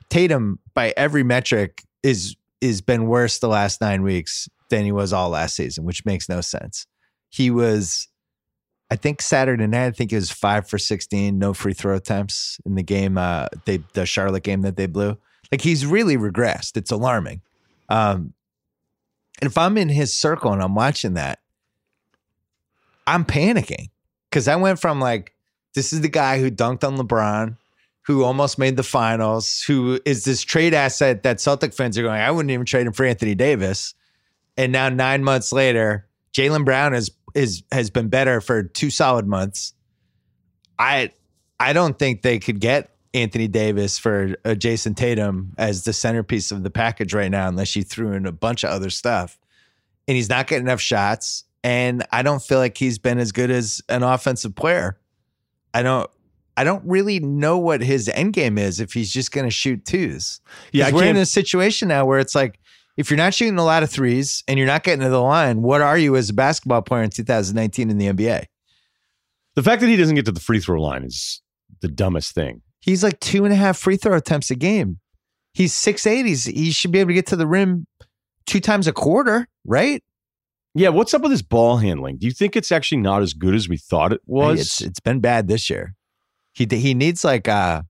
Tatum by every metric is is been worse the last 9 weeks than he was all last season, which makes no sense. He was I think Saturday night, I think it was five for 16, no free throw attempts in the game, uh, they, the Charlotte game that they blew. Like he's really regressed. It's alarming. Um, and if I'm in his circle and I'm watching that, I'm panicking because I went from like, this is the guy who dunked on LeBron, who almost made the finals, who is this trade asset that Celtic fans are going, I wouldn't even trade him for Anthony Davis. And now nine months later, Jaylen Brown is is has been better for two solid months. I I don't think they could get Anthony Davis for uh, Jayson Tatum as the centerpiece of the package right now, unless you threw in a bunch of other stuff. And he's not getting enough shots. And I don't feel like he's been as good as an offensive player. I don't. I don't really know what his end game is if he's just going to shoot twos. Yeah, I we're in a situation now where it's like, if you're not shooting a lot of threes and you're not getting to the line, what are you as a basketball player in 2019 in the NBA? The fact that he doesn't get to the free throw line is the dumbest thing. He's like two and a half free throw attempts a game. He's six eight. He's he should be able to get to the rim two times a quarter, right? Yeah, what's up with his ball handling? Do you think it's actually not as good as we thought it was? it's it's been bad this year. He he needs like uh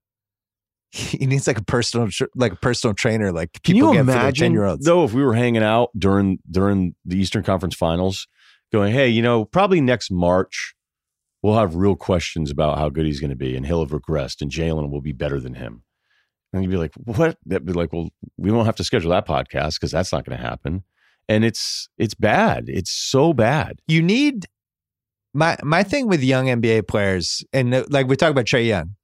he needs like a personal like a personal trainer like Can people you get imagine 10 year olds. though if we were hanging out during during the Eastern Conference Finals, going, hey, you know, probably next March we'll have real questions about how good he's going to be, and he'll have regressed, and Jaylen will be better than him. And you'd be like, what? That'd be like, well, we won't have to schedule that podcast because that's not going to happen. And it's it's bad. It's so bad. you need my my thing with young NBA players, and like we talked about Trae Young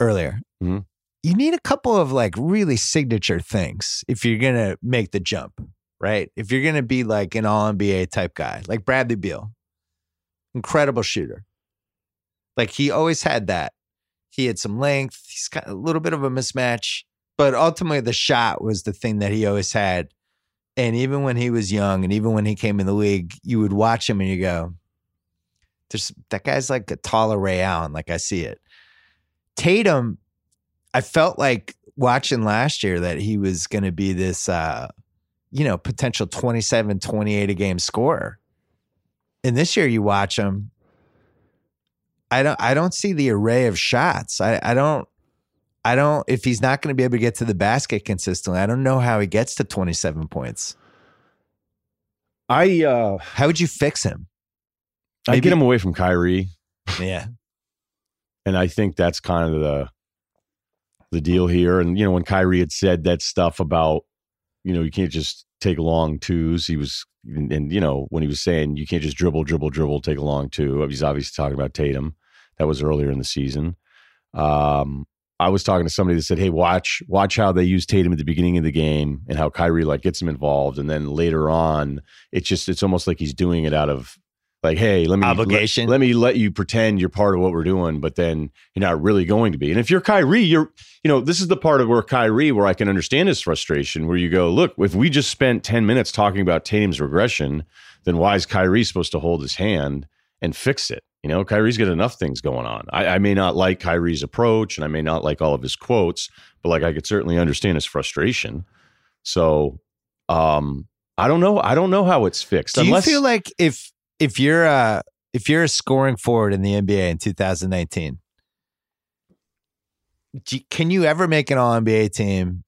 earlier. Mhm. you need a couple of like really signature things if you're going to make the jump, right? If you're going to be like an all NBA type guy, like Bradley Beal, incredible shooter. Like he always had that. He had some length. He's got a little bit of a mismatch, but ultimately the shot was the thing that he always had. And even when he was young and even when he came in the league, you would watch him and you go, there's that guy's like a taller Ray Allen, like I see it. Tatum, I felt like watching last year that he was going to be this, uh, you know, potential 27, 28 a game scorer. And this year you watch him, I don't, I don't see the array of shots. I, I don't, I don't, if he's not going to be able to get to the basket consistently, I don't know how he gets to 27 points. I, uh, How would you fix him? I get him away from Kyrie. Yeah. And I think that's kind of the the deal here. And you know, when Kyrie had said that stuff about, you know, you can't just take long twos. He was, and, and, you know, when he was saying you can't just dribble, dribble, dribble, take a long two. He's obviously talking about Tatum. That was earlier in the season. Um, I was talking to somebody that said, "Hey, watch, watch how they use Tatum at the beginning of the game and how Kyrie like gets him involved, and then later on, it's just it's almost like he's doing it out of like, hey, let me Obligation. Let, let me let you pretend you're part of what we're doing, but then you're not really going to be. And if you're Kyrie, you're you know this is the part of where Kyrie where I can understand his frustration. Where you go, look, if we just spent ten minutes talking about Tatum's regression, then why is Kyrie supposed to hold his hand and fix it? You know, Kyrie's got enough things going on. I, I may not like Kyrie's approach, and I may not like all of his quotes, but like I could certainly understand his frustration. So, um, I don't know. I don't know how it's fixed. Do unless, you feel like if if you're a if you're a scoring forward in the NBA in 2019, do, can you ever make an All NBA team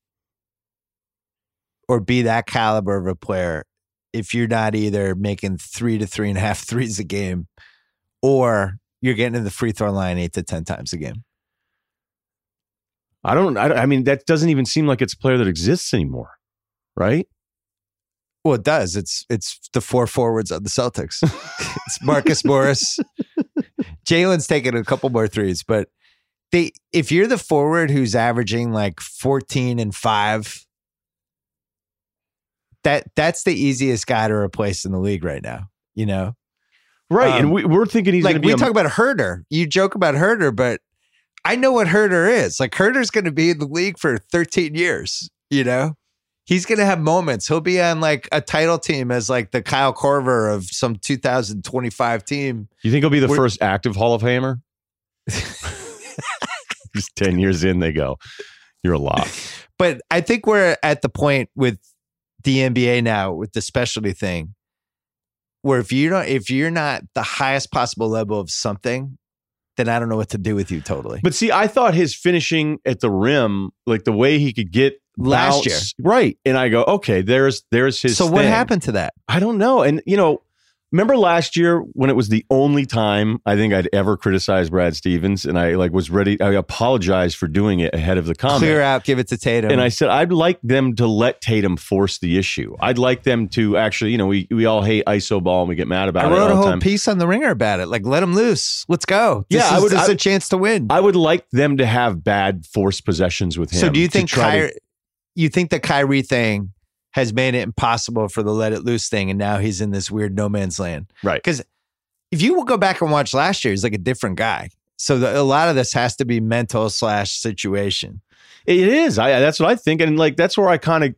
or be that caliber of a player if you're not either making three to three and a half threes a game or you're getting to the free throw line eight to ten times a game? I don't. I, don't- I mean, that doesn't even seem like it's a player that exists anymore, right? Well, it does. It's it's the four forwards of the Celtics. it's Marcus Morris. Jaylen's taking a couple more threes, but they if you're the forward who's averaging like 14 and 5, that that's the easiest guy to replace in the league right now. You know? Right. Um, and we, we're thinking he's like going we a- talk about Huerter. You joke about Huerter, but I know what Huerter is. Like Huerter's going to be in the league for 13 years, you know? He's going to have moments. He'll be on like a title team as like the Kyle Korver of some 2025 team. you think he'll be the we're- first active Hall of Famer? Just ten years in, they go. You're a lot. But I think we're at the point with the NBA now with the specialty thing where if you don't if you're not the highest possible level of something, then I don't know what to do with you totally. But see, I thought his finishing at the rim, like the way he could get Last bounce- right? And I go, okay, there's there's his. so what thing. happened to that? I don't know. And you know, remember last year when it was the only time I think I'd ever criticized Brad Stevens, and I like was ready. I apologized for doing it ahead of the comment. Clear out, give it to Tatum. And I said, I'd like them to let Tatum force the issue. I'd like them to actually, you know, we, we all hate ISO ball and we get mad about I it wrote all a the whole time. piece on the ringer about it. Like, let him loose. Let's go. This Yeah, I is, would- this is I- a chance to win. I would like them to have bad force possessions with him. so, do you think try to- Kyrie, you think the Kyrie thing has made it impossible for the let it loose thing, and now he's in this weird no man's land? Right. Because if you will go back and watch last year, he's like a different guy. So the, a lot of this has to be mental slash situation. It is. I that's what I think, and like that's where I kind of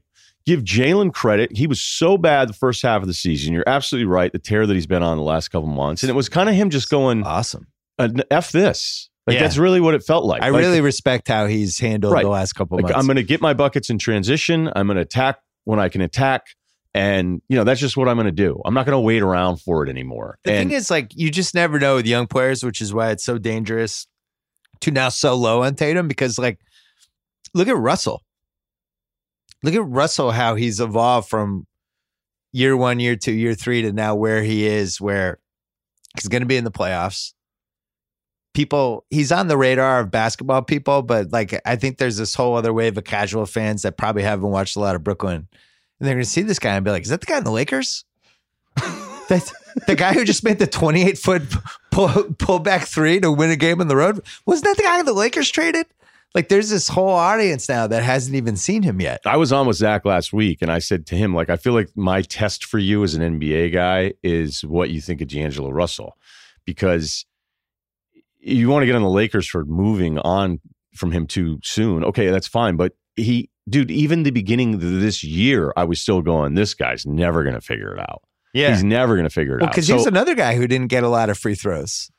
give Jaylen credit. He was so bad the first half of the season. You're absolutely right. The tear that he's been on the last couple months, and it was kind of him just going Awesome. uh, "f this." Like Yeah. that's really what it felt like. I Like, really respect how he's handled Right. the last couple like, months. I'm going to get my buckets in transition. I'm going to attack when I can attack, and you know that's just what I'm going to do. I'm not going to wait around for it anymore. The and thing is, like, you just never know with young players, which is why it's so dangerous to now so low on Tatum because, like, look at Russell. Look at Russell, how he's evolved from year one, year two, year three to now where he is, where he's going to be in the playoffs. People, he's on the radar of basketball people, but like, I think there's this whole other wave of casual fans that probably haven't watched a lot of Brooklyn. And they're going to see this guy and be like, is that the guy in the Lakers? That's the guy who just made the 28 foot pull, pull back three to win a game on the road. Wasn't that the guy the Lakers traded? Like there's this whole audience now that hasn't even seen him yet. I was on with Zach last week, and I said to him, like, I feel like my test for you as an NBA guy is what you think of D'Angelo Russell, because you want to get on the Lakers for moving on from him too soon. Okay, that's fine, but he, dude, even the beginning of this year, I was still going, this guy's never going to figure it out. Yeah. He's never going to figure it Well, out. because So- he's another guy who didn't get a lot of free throws.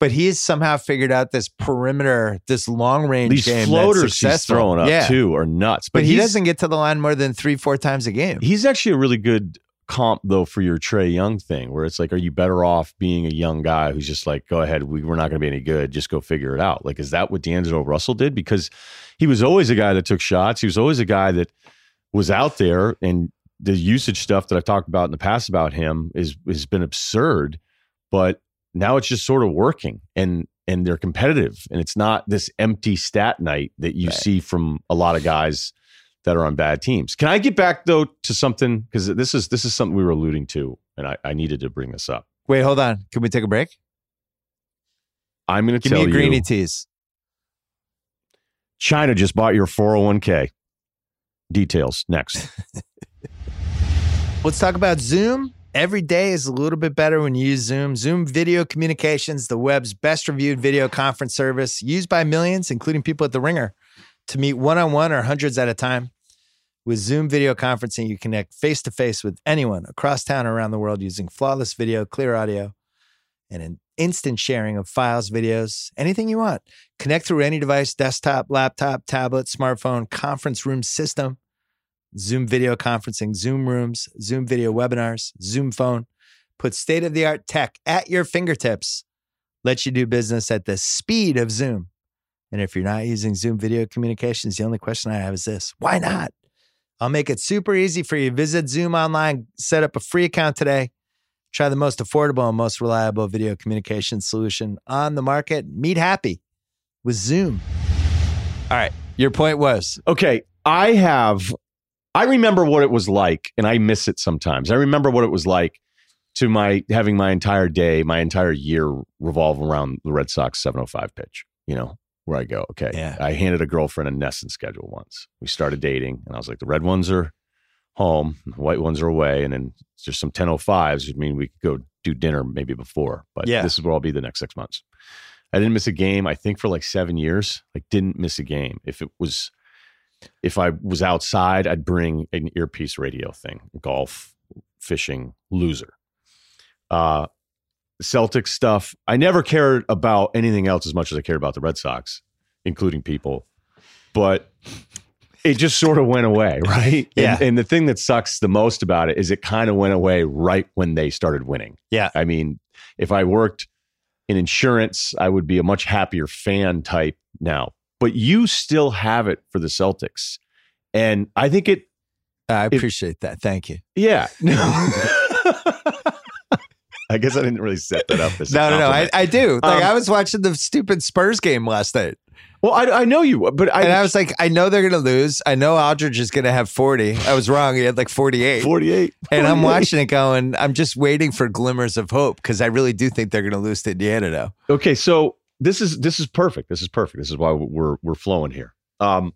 But he's somehow figured out this perimeter, this long range these game. floaters that's he's throwing up yeah. too are nuts. But, he doesn't get to the line more than three, four times a game. He's actually a really good comp though for your Trae Young thing, where it's like, are you better off being a young guy who's just like, go ahead, we, we're not going to be any good, just go figure it out? Like, is that what D'Angelo Russell did? Because he was always a guy that took shots. He was always a guy that was out there, and the usage stuff that I've talked about in the past about him is has been absurd. But now it's just sort of working, and and they're competitive, and it's not this empty stat night that you Right. see from a lot of guys that are on bad teams. Can I get back though to something because this is this is something we were alluding to, and I, I needed to bring this up. Wait, hold on. Can we take a break? I'm going to Give tell me a greeny tease. China just bought your 401k. Details next. Let's talk about Zoom. Every day is a little bit better when you use Zoom. Zoom Video Communications, the web's best reviewed video conference service, used by millions, including people at the Ringer, to meet one on one or hundreds at a time. With Zoom video conferencing, you connect face to face with anyone across town or around the world using flawless video, clear audio, and an instant sharing of files, videos, anything you want. Connect through any device desktop, laptop, tablet, smartphone, conference room system. Zoom video conferencing, Zoom rooms, Zoom video webinars, Zoom phone. Put state of the art tech at your fingertips. Let you do business at the speed of Zoom. And if you're not using Zoom video communications, the only question I have is this why not? I'll make it super easy for you. Visit Zoom online, set up a free account today. Try the most affordable and most reliable video communication solution on the market. Meet happy with Zoom. All right. Your point was Okay, I have. I remember what it was like, and I miss it sometimes. I remember what it was like to my having my entire day, my entire year revolve around the Red Sox 705 pitch. You know, where I go. Okay, Yeah. I handed a girlfriend a NESN schedule once. We started dating, and I was like, the red ones are home, the white ones are away, and then there's some 1005s. which mean we could go do dinner maybe before, but Yeah. this is where I'll be the next six months. I didn't miss a game. I think for like seven years, like didn't miss a game. If it was if I was outside, I'd bring an earpiece radio thing, golf, fishing, loser. Uh, Celtics stuff. I never cared about anything else as much as I cared about the Red Sox, including people. But it just sort of went away, right? Yeah. And, and the thing that sucks the most about it is it kind of went away right when they started winning. Yeah. I mean, if I worked in insurance, I would be a much happier fan type now. But you still have it for the Celtics. And I think it, I appreciate that. Thank you. yeah. I guess I didn't really set that up as No, no, no. I. I do. Like Um, I was watching the stupid Spurs game last night, well, I, I know you, but I, and I was like, I know they're gonna lose. I know Aldridge is gonna have forty. I was wrong. He had like forty-eight. 48. And I'm watching it going, I'm just waiting for glimmers of hope because I really do think they're going to lose to Indiana now. Okay, so this is this is perfect. This is perfect. This is why we're we're flowing here. Um,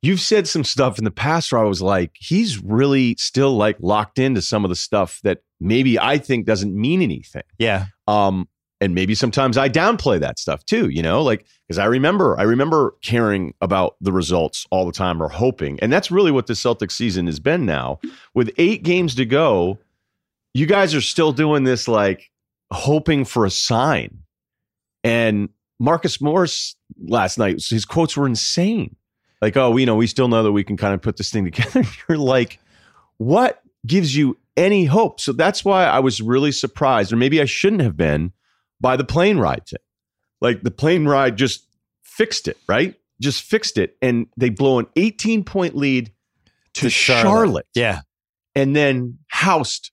you've said some stuff in the past where I was like, he's really still like locked into some of the stuff that maybe I think doesn't mean anything. Yeah. Um, and maybe sometimes I downplay that stuff too, you know, like because I remember I remember caring about the results all the time or hoping, and that's really what the Celtics season has been now. With eight games to go, you guys are still doing this like hoping for a sign. And Marcus Morris last night, his quotes were insane. Like, oh, you know, we still know that we can kind of put this thing together. You're like, what gives you any hope? So that's why I was really surprised, or maybe I shouldn't have been, by the plane ride thing. Like the plane ride just fixed it, right? Just fixed it. And they blow an 18 point lead to, Charlotte. Yeah. and then housed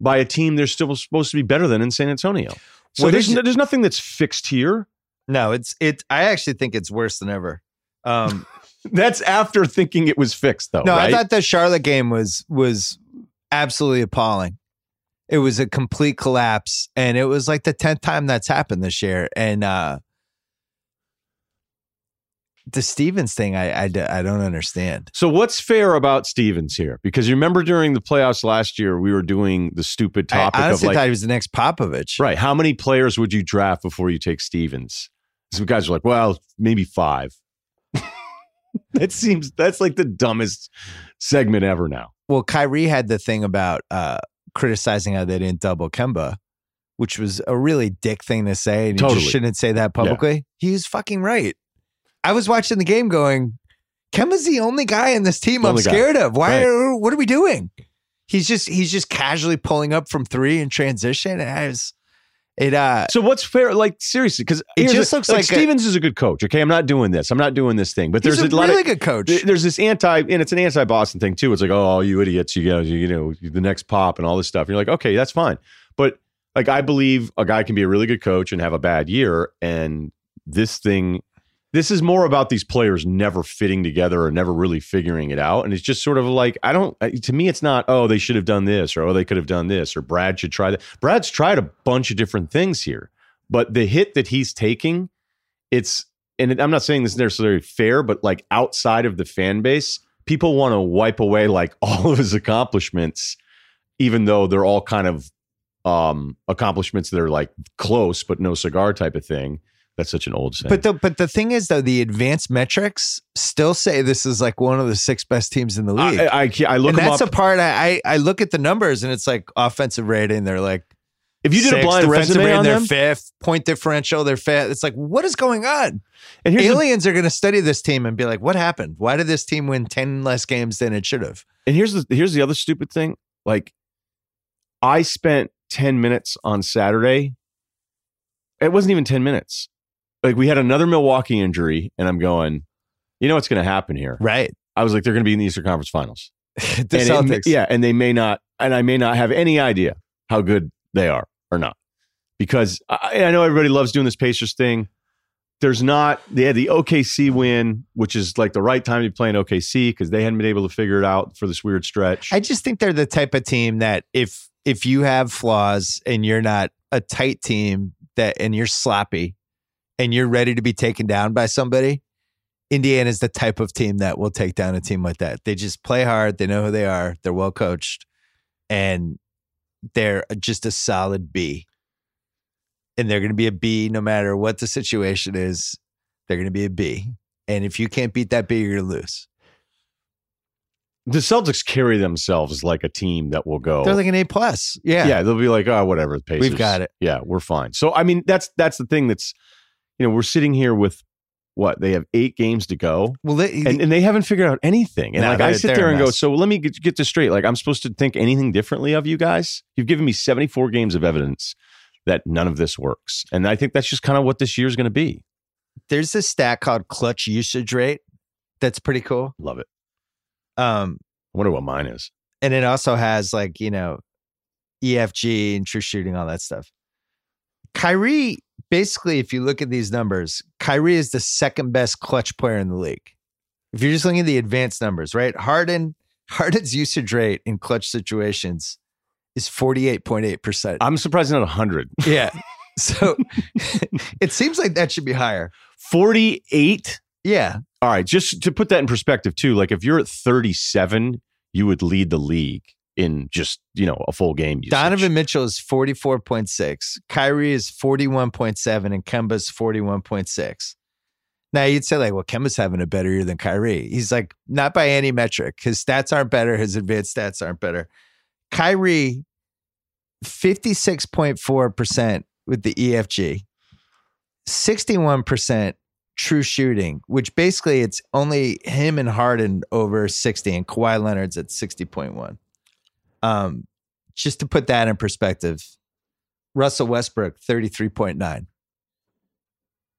by a team they're still supposed to be better than in San Antonio. So What there's, no, there's nothing that's fixed here. No, it's, it, I actually think it's worse than ever. Um, That's after thinking it was fixed, though. no, right? I thought the Charlotte game was, was absolutely appalling. It was a complete collapse. And it was like the 10th time that's happened this year. And, uh, the Stevens thing, I I don't understand. So what's fair about Stevens here? Because you remember during the playoffs last year, we were doing the stupid topic I honestly of like, thought he was the next Popovich. right, how many players would you draft before you take Stevens? Some guys are like, well, maybe five. that seems that's like the dumbest segment ever now. Well, Kyrie had the thing about uh, criticizing how they didn't double Kemba, which was a really dick thing to say. And you Totally. just shouldn't say that publicly. He was fucking right. I was watching the game going, Kemba's the only guy in this team I'm Only guy. scared of. Why Right. are, what are we doing? He's just he's just casually pulling up from three in transition. And I was it uh So what's fair? Like seriously, because It just looks like a- Stevens is a good coach. Okay, I'm not doing this. I'm not doing this thing. But there's a, a, lot really of good coach. There's this anti, and it's an anti-Boston thing too. It's like, oh, you idiots, you know, you, you know, the next pop and all this stuff. And you're like, okay, that's fine. But like, I believe a guy can be a really good coach and have a bad year. And this thing, this is more about these players never fitting together or never really figuring it out. And it's just sort of like, I don't. To me, it's not. Oh, they should have done this, or oh, they could have done this, or Brad should try that. Brad's tried a bunch of different things here, but the hit that he's taking, it's and I'm not saying this is necessarily fair, but like outside of the fan base, people want to wipe away like all of his accomplishments, even though they're all kind of um accomplishments that are like close but no cigar type of thing. That's such an old saying. But the but the thing is though, the advanced metrics still say this is like one of the six best teams in the league. I, I, I, look and that's up. a part I, I look at the numbers and it's like offensive rating. They're like if you did a blind resume rating, on they're them, fifth point differential. They're fifth. It's like what is going on? and here's the, Aliens are going to study this team and be like, what happened? Why did this team win ten less games than it should have? and here's the here's the other stupid thing. Like, I spent ten minutes on Saturday. It wasn't even ten minutes. Like we had another Milwaukee injury, and I'm going. You know what's going to happen here? Right. I was like, they're going to be in the Eastern Conference Finals. the And it- Celtics. yeah, and they may not, and I may not have any idea how good they are or not, because I, I know everybody loves doing this Pacers thing. There's not they had the OKC win, which is like the right time to be playing OKC because they hadn't been able to figure it out for this weird stretch. I just think they're the type of team that if if you have flaws and you're not a tight team that and you're sloppy and you're ready to be taken down by somebody, Indiana is the type of team that will take down a team like that. They just play hard, they know who they are, they're well coached, and they're just a solid B. And they're going to be a B no matter what the situation is. They're going to be a B. And if you can't beat that B, you're going to lose. the Celtics carry themselves like a team that will go. They're like an A plus. Yeah. yeah. they'll be like, oh, whatever. The Pacers, We've got it. Yeah, we're fine. So I mean, that's that's the thing. That's you know, we're sitting here with what they have eight games to go. Well, they, and, and they haven't figured out anything. And No, like I sit there and go, so let me get, get this straight. Like I'm supposed to think anything differently of you guys? You've given me 74 games of evidence that none of this works, and I think that's just kind of what this year's going to be. there's this stat called clutch usage rate that's pretty cool. Love it. Um, I wonder what mine is. and it also has like you know EFG and true shooting, all that stuff. Kyrie, basically, if you look at these numbers, Kyrie is the second best clutch player in the league. If you're just looking at the advanced numbers, right? Harden, Harden's usage rate in clutch situations is 48.8%. I'm surprised not 100. yeah. So it seems like that should be higher. 48. Yeah. All right, just to put that in perspective too, like if you're at 37, you would lead the league in just, you know, a full game usage. Donovan Mitchell is 44.6. Kyrie is 41.7 and Kemba's 41.6. Now you'd say like, well, Kemba's having a better year than Kyrie. He's like, not by any metric. His stats aren't better. His advanced stats aren't better. Kyrie, 56.4% with the EFG, 61% true shooting, which basically it's only him and Harden over 60 and Kawhi Leonard's at 60.1. Um, just to put that in perspective, Russell Westbrook, 33.9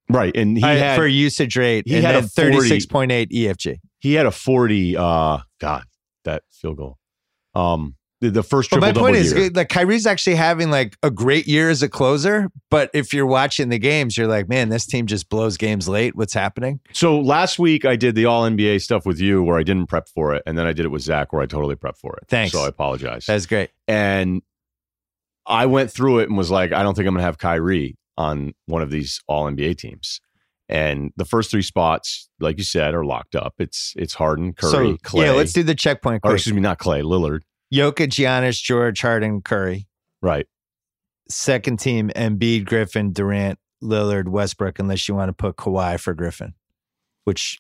right, and he Uh, had for usage rate. he had a then 40. 36.8 EFG. he had a 40 uh god, that field goal. Um the, the first But triple my double point is, year. like Kyrie's actually having like a great year as a closer. But if you're watching the games, you're like, man, this team just blows games late. What's happening? So last week I did the all NBA stuff with you where I didn't prep for it, and then I did it with Zach where I totally prepped for it. Thanks. So I apologize. That's great. and I went through it and was like, I don't think I'm gonna have Kyrie on one of these all NBA teams. And the first three spots, like you said, are locked up. It's it's Harden, Curry, so Clay. yeah, let's do the checkpoint. or excuse me, not Clay, Lillard. Jokic, Giannis, George, Harden, Curry. Right. Second team: Embiid, Griffin, Durant, Lillard, Westbrook. Unless you want to put Kawhi for Griffin, which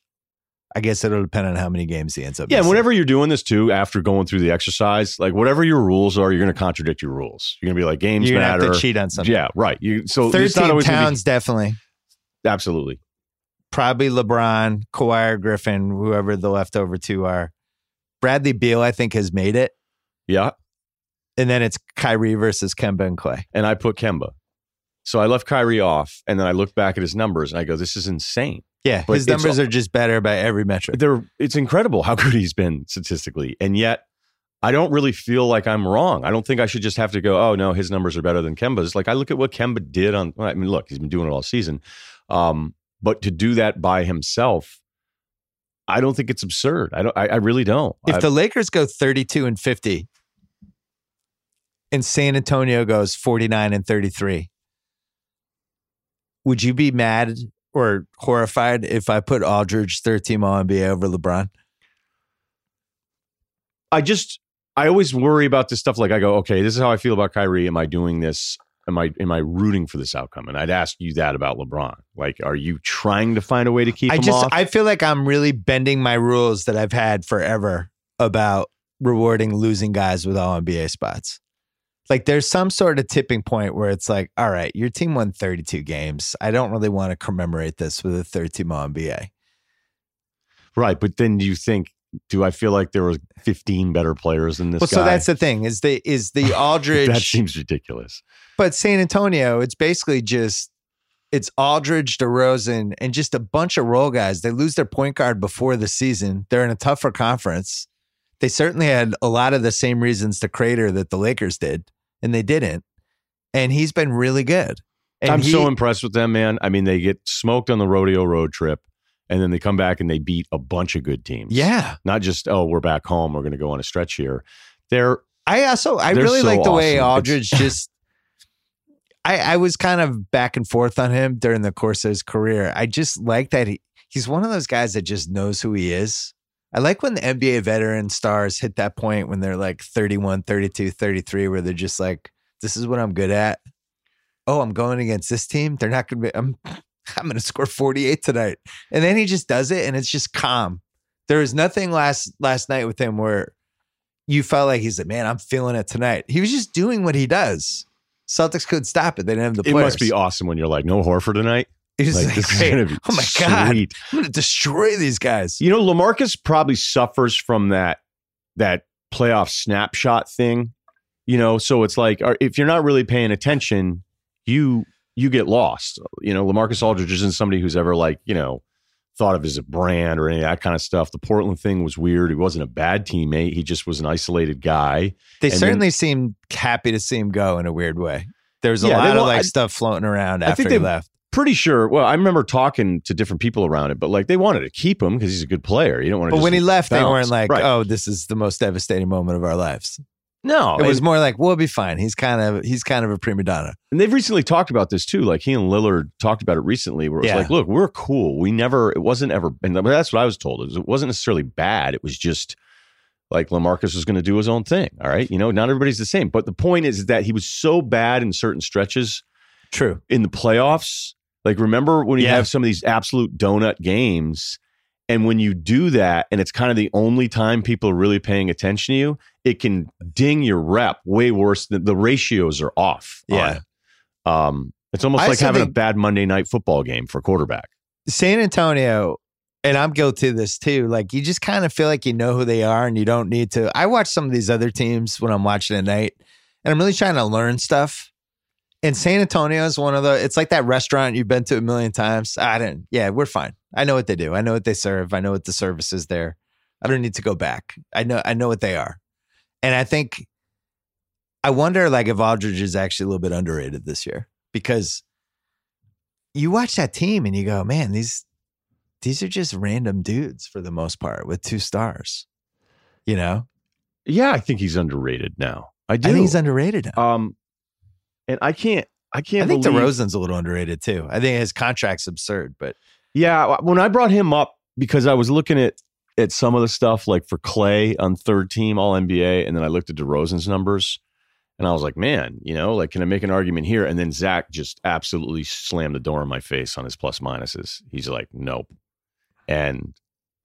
I guess it'll depend on how many games he ends up. Yeah, and missing. whenever you're doing this too, after going through the exercise, like whatever your rules are, you're going to contradict your rules. You're going to be like games you're matter. have to cheat on something. Yeah, right. You so Third it's not team always gonna be- Towns definitely. absolutely. Probably LeBron, Kawhi, or Griffin, whoever the leftover two are. Bradley Beal, I think, has made it, Yeah, and then it's Kyrie versus Kemba and Clay. and I put Kemba. So I left Kyrie off, and then I look back at his numbers, and I go, "This is insane." Yeah, But his numbers are just better by every metric. They're it's incredible how good he's been statistically, and yet I don't really feel like I'm wrong. I don't think I should just have to go, "Oh no, his numbers are better than Kemba's." Like I look at what Kemba did on. well, I mean, look, he's been doing it all season, um, but to do that by himself, I don't think it's absurd. I don't. I, I really don't. If I- the Lakers go 32 and 50 and San Antonio goes 49 and 33, would you be mad or horrified if I put Aldridge third team All NBA over LeBron? I just I always worry about this stuff. Like I go, okay, this is how I feel about Kyrie. Am I doing this? Am I am I rooting for this outcome? And I'd ask you that about LeBron. Like, are you trying to find a way to keep I him just off? I feel like I'm really bending my rules that I've had forever about rewarding losing guys with all NBA spots. Like there's some sort of tipping point where it's like, all right, your team won 32 games. I don't really want to commemorate this with a third team all NBA. right, but then do you think? Do I feel like there were 15 better players than this Well, guy? so that's the thing is the is the Aldridge, that seems ridiculous. but San Antonio, it's basically just it's Aldridge, DeRozan, and just a bunch of role guys. They lose their point guard before the season. They're in a tougher conference. They certainly had a lot of the same reasons to crater that the Lakers did, and they didn't. And he's been really good. And I'm he- so impressed with them, man. I mean, they get smoked on the rodeo road trip, and then they come back and they beat a bunch of good teams. yeah. not just oh, we're back home. We're going to go on a stretch here. They're I also I really so like the way awesome. Aldridge just. I I was kind of back and forth on him during the course of his career. I just like that he he's one of those guys that just knows who he is. I like when the NBA veteran stars hit that point when they're like 31, 32, 33 where they're just like this is what I'm good at. Oh, I'm going against this team. They're not going to be I'm I'm going to score 48 tonight. And then he just does it and it's just calm. There was nothing last last night with him where you felt like he's like, man, I'm feeling it tonight. He was just doing what he does. Celtics couldn't stop it. They didn't have the place. it players. must be awesome when you're like no Horford tonight. He was Like, like, this is going to be oh my god, sweet. I'm going to destroy these guys. You know, LaMarcus probably suffers from that that playoff snapshot thing. You know, so it's like if you're not really paying attention, you you get lost. You know, LaMarcus Aldridge isn't somebody who's ever like you know thought of as a brand or any of that kind of stuff. The Portland thing was weird. He wasn't a bad teammate. He just was an isolated guy. They And certainly seemed happy to see him go in a weird way. There was a Yeah, lot of like I- stuff floating around I after think he they- left. Pretty sure. Well, I remember talking to different people around it, but like they wanted to keep him because he's a good player. You don't want to. But when he left, they weren't like, Right. "Oh, this is the most devastating moment of our lives." no, It was more like, "We'll be fine." He's kind of he's kind of a prima donna. And they've recently talked about this too. Like he and Lillard talked about it recently, where it was Yeah. like, look, we're cool. We never, it wasn't ever, and that's what I was told. It, was, it wasn't necessarily bad. It was just like LaMarcus was going to do his own thing. All right. You know, not everybody's the same. But the point is that he was so bad in certain stretches True. in the playoffs. Like, remember when you Yeah. have some of these absolute donut games? And when you do that, and it's kind of the only time people are really paying attention to you, it can ding your rep way worse than the ratios are off. Yeah. it. Um, it's almost I like also having a bad Monday night football game for quarterback. San Antonio, and I'm guilty of this too. Like you just kind of feel like you know who they are, and you don't need to. I watch some of these other teams when I'm watching at night, and I'm really trying to learn stuff. And San Antonio is one of the. It's like that restaurant you've been to a million times. I didn't. Yeah, we're fine. I know what they do. I know what they serve. I know what the service is there. I don't need to go back. I know. I know what they are, and I think. I wonder, like, if Aldridge is actually a little bit underrated this year because you watch that team and you go, man, these these are just random dudes for the most part with two stars. You know, Yeah, I think he's underrated now. I do. I think he's underrated. Now. um, and I can't. I can't. I think believe, DeRozan's a little underrated too. I think his contract's absurd, but Yeah, when I brought him up because I was looking at at some of the stuff like for Clay on third team All NBA, and then I looked at DeRozan's numbers, and I was like, man, you know, like can I make an argument here? And then Zach just absolutely slammed the door in my face on his plus minuses. He's like, nope. And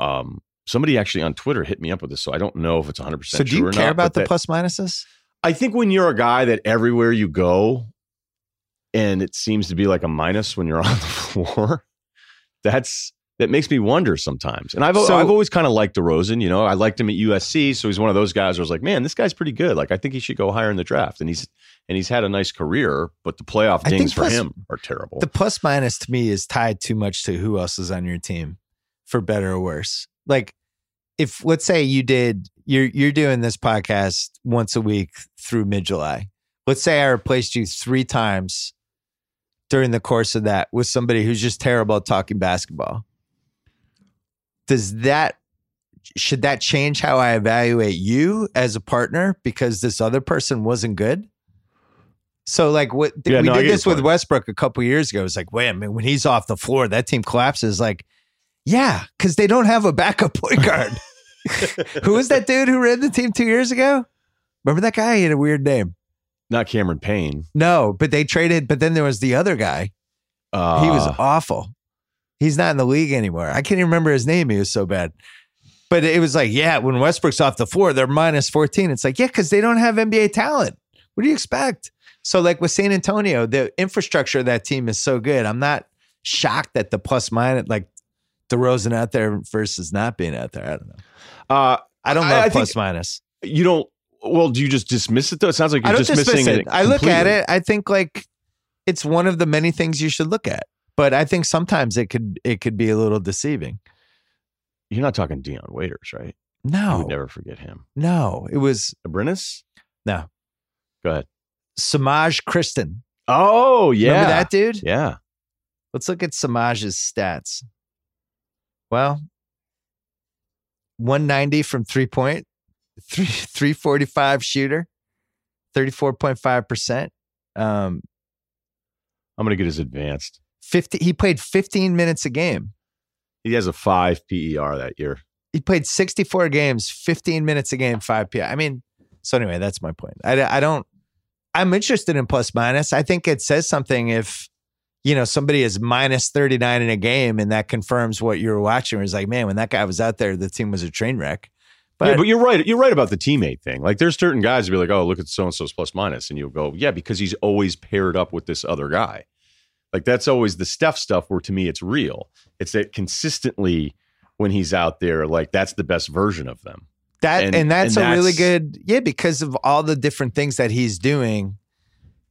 um, somebody actually on Twitter hit me up with this, so I don't know if it's 100 percent. So do you care not. about the that- plus minuses? I think when you're a guy that everywhere you go, and it seems to be like a minus when you're on the floor, that's that makes me wonder sometimes. And I've So- I've always kind of liked DeRozan. You know, I liked him at USC, so he's one of those guys. Where I was like, man, this guy's pretty good. Like, I think he should go higher in the draft. And he's and he's had a nice career, but the playoff dings for plus- him are terrible. The plus minus to me is tied too much to who else is on your team, for better or worse. Like, if let's say you did, you're you're doing this podcast once a week through mid July. Let's say I replaced you three times during the course of that with somebody who's just terrible at talking basketball. Does that should that change how I evaluate you as a partner because this other person wasn't good? So like what Yeah, we no, did this with. Westbrook a couple years ago. It's like, wait, I mean, when he's off the floor, that team collapses. Like, yeah, because they don't have a backup point guard. who was that dude who ran the team two years ago? Remember that guy? He had a weird name. Not Cameron Payne. No, but they traded. But then there was the other guy. Uh, He was awful. He's not in the league anymore. I can't even remember his name. He was so bad. But it was like, yeah, when Westbrook's off the floor, they're minus 14. It's like, yeah, because they don't have NBA talent. What do you expect? So, like with San Antonio, the infrastructure of that team is so good. I'm not shocked that the plus minus, like DeRozan out there versus not being out there. I don't know. Uh, I don't I- love I think- plus minus. you don't. Well, do you just dismiss it though? It sounds like you're dismissing dismiss it. I look at it. I think like it's one of the many things you should look at. But I think sometimes it could it could be a little deceiving. You're not talking Dion Waiters, right? No, you would never forget him. no, it was Abrines? No. Go ahead. Semaj Christon. Oh, yeah. Remember that dude? Yeah. Let's look at Semaj's stats. Well, 190 from three point, three, 345 shooter, 34.5%. Um, I'm going to get his advanced. 50, he played 15 minutes a game. He has a five PER that year. He played 64 games, 15 minutes a game, five PER. I mean, so anyway, that's my point. I, I don't, I'm interested in plus minus. I think it says something if, you know, somebody is minus 39 in a game and that confirms what you were watching. It's like, man, when that guy was out there, the team was a train wreck. But, yeah, but you're right. You're right about the teammate thing. Like there's certain guys who be like, oh, look at so and so's plus minus. And you'll go, yeah, because he's always paired up with this other guy. Like that's always the Steph stuff where to me it's real. It's that consistently when he's out there, like that's the best version of them. That and, And- that's and a really good yeah because of all the different things that he's doing,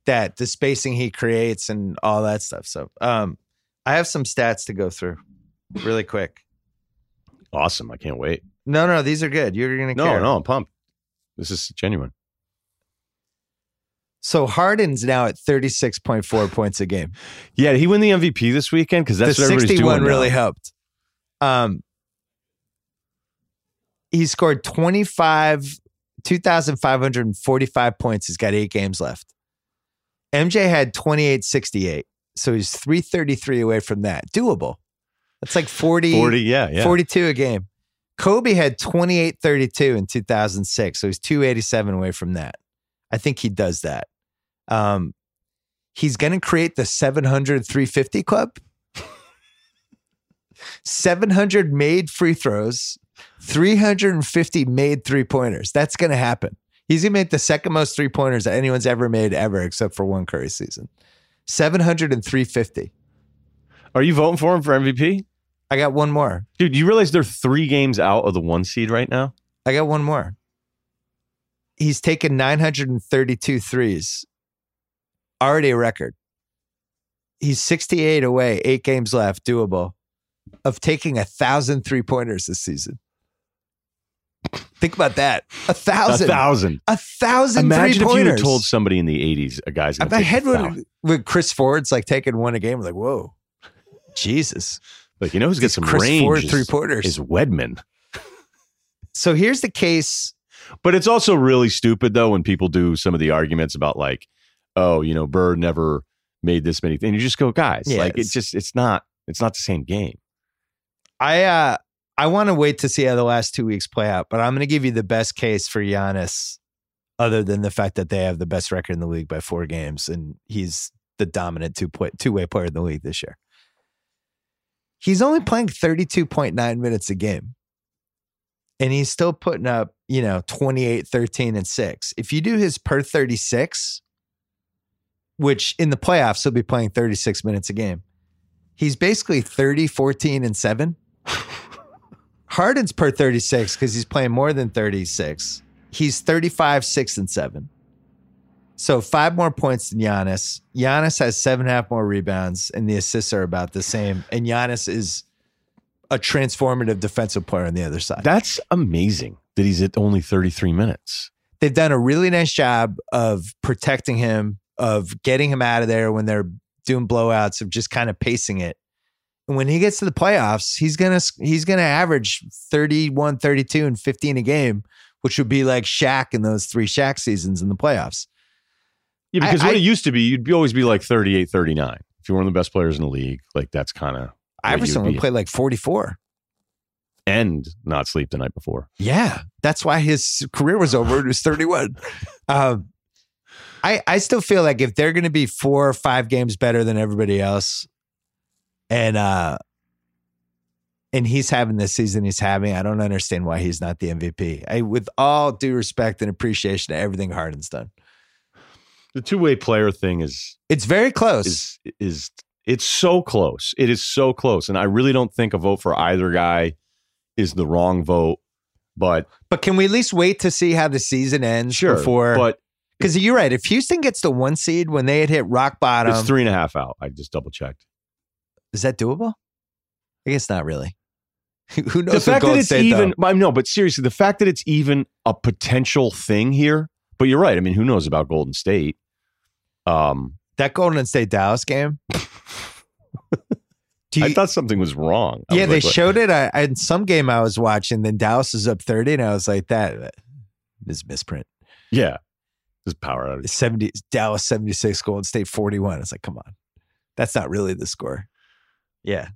that the spacing he creates and all that stuff. So, um, I have some stats to go through, really quick. Awesome. I can't wait. No, no, these are good. You're gonna No, care. no, I'm pumped. This is genuine. So Harden's now at thirty six point four points a game. Yeah, did he win the MVP this weekend? Because that's the what everybody's sixty one doing. now. really helped. Um, he scored 25, 2,545 points. He's got eight games left. MJ had 2868. So he's 333 away from that. Doable. That's like 40, 40, yeah, yeah. 42 a game. Kobe had 2832 in 2006. So he's 287 away from that. I think he does that. Um, he's going to create the 700 350 club. 700 made free throws, 350 made three pointers. That's going to happen. He's to make the second most three pointers that anyone's ever made ever, except for one Curry season. 700 and 350. Are you voting for him for MVP? I got one more. Dude, you realize they're three games out of the one seed right now? I got one more. He's taken 932 threes. Already a record. He's 68 away, eight games left, doable, of taking a thousand three pointers this season. Think about that. A thousand. A thousand. A thousand Imagine three if you had told somebody in the 80s a guy's going to my head would with Chris Ford's like taking one a game. Like, whoa, Jesus. Like, you know who's got some Chris range Ford three pointers. is Wedman. So here's the case. But it's also really stupid, though, when people do some of the arguments about, like, oh, you know, Bird never made this many things. You just go, guys, Yeah, like, it's just, it's not, it's not the same game. I uh I want to wait to see how the last two weeks play out, but I'm going to give you the best case for Giannis, other than the fact that they have the best record in the league by four games, and he's the dominant two point two way player in the league this year. He's only playing 32.9 minutes a game. And he's still putting up, you know, 28, 13, and 6. If you do his per 36, which in the playoffs he'll be playing 36 minutes a game, he's basically 30, 14, and 7. Harden's per 36 because he's playing more than 36. He's 35, 6, and 7. So five more points than Giannis. Giannis has seven and a half more rebounds, and the assists are about the same. And Giannis is a transformative defensive player on the other side. That's amazing that he's at only 33 minutes. They've done a really nice job of protecting him, of getting him out of there when they're doing blowouts, of just kind of pacing it. And when he gets to the playoffs, he's gonna he's gonna average 31, 32, and 15 a game, which would be like Shaq in those three Shaq seasons in the playoffs. Yeah, because I- what I- it used to be, you'd be, always be like 38, 39. If you're one of the best players in the league, like that's kind of Iverson you'd play like 44. and not sleep the night before. Yeah, that's why his career was over. It was 31. um, I I still feel like if they're going to be four or five games better than everybody else, and uh, and he's having the season he's having, I don't understand why he's not the MVP. I, with all due respect and appreciation to everything Harden's done, The two way player thing is it's very close. is is it's so close. It is so close, and I really don't think a vote for either guy is the wrong vote. But but can we at least wait to see how the season ends sure, before? but Because you're right. If Houston gets the one seed when they had hit rock bottom, it's three and a half out. I just double checked. Is that doable? I guess not really. Who knows? the fact that it's State, even though? I know, but seriously, the fact that it's even a potential thing here. But you're right. I mean, who knows about Golden State? Um, that Golden State Dallas game. Do I thought something was wrong. I yeah, was they like, showed it I, in some game I was watching. Then Dallas is up thirty, and I was like, "That is misprint." Yeah, this power outage. Seventy Dallas seventy six, Golden State forty one. It's like, come on, that's not really the score. Yeah,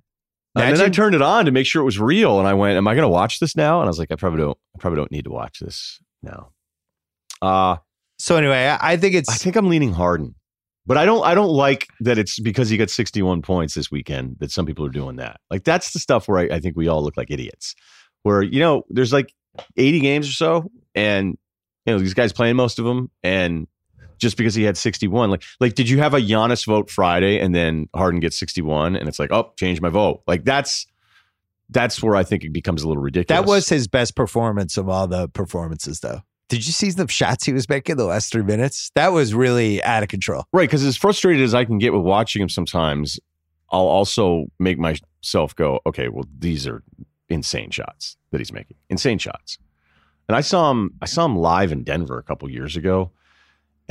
And then I turned it on to make sure it was real, and I went, "Am I going to watch this now?" And I was like, "I probably don't. I probably don't need to watch this now." Uh So anyway, I, I think it's I think I'm leaning Harden, but I don't. I don't like that it's because he got 61 points this weekend that some people are doing that. Like that's the stuff where I, I think we all look like idiots. Where you know, there's like 80 games or so, and you know these guys playing most of them, and just because he had 61, like like did you have a Giannis vote Friday and then Harden gets 61, and it's like, oh, change my vote. Like that's that's where I think it becomes a little ridiculous. that was his best performance of all the performances, though. Did you see the shots he was making the last three minutes? That was really out of control. Right, because as frustrated as I can get with watching him sometimes, I'll also make myself go, okay, well, these are insane shots that he's making. Insane shots. And I saw him, I saw him live in Denver a couple years ago.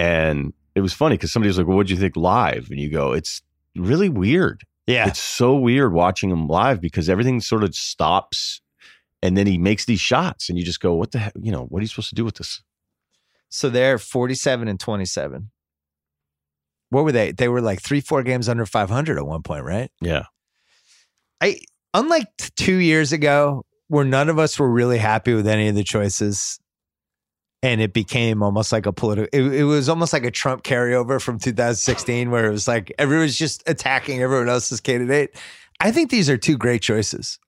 And it was funny because somebody was like, Well, what'd you think live? And you go, It's really weird. Yeah, It's so weird watching him live because everything sort of stops and then he makes these shots and you just go, What the heck? You know, what are you supposed to do with this? So they're 47 and 27. What were they? They were like three, four games under 500 at one point, right? Yeah. I unlike two years ago, where none of us were really happy with any of the choices, and it became almost like a political. It, it was almost like a Trump carryover from 2016, where it was like everyone's just attacking everyone else's candidate. I think these are two great choices.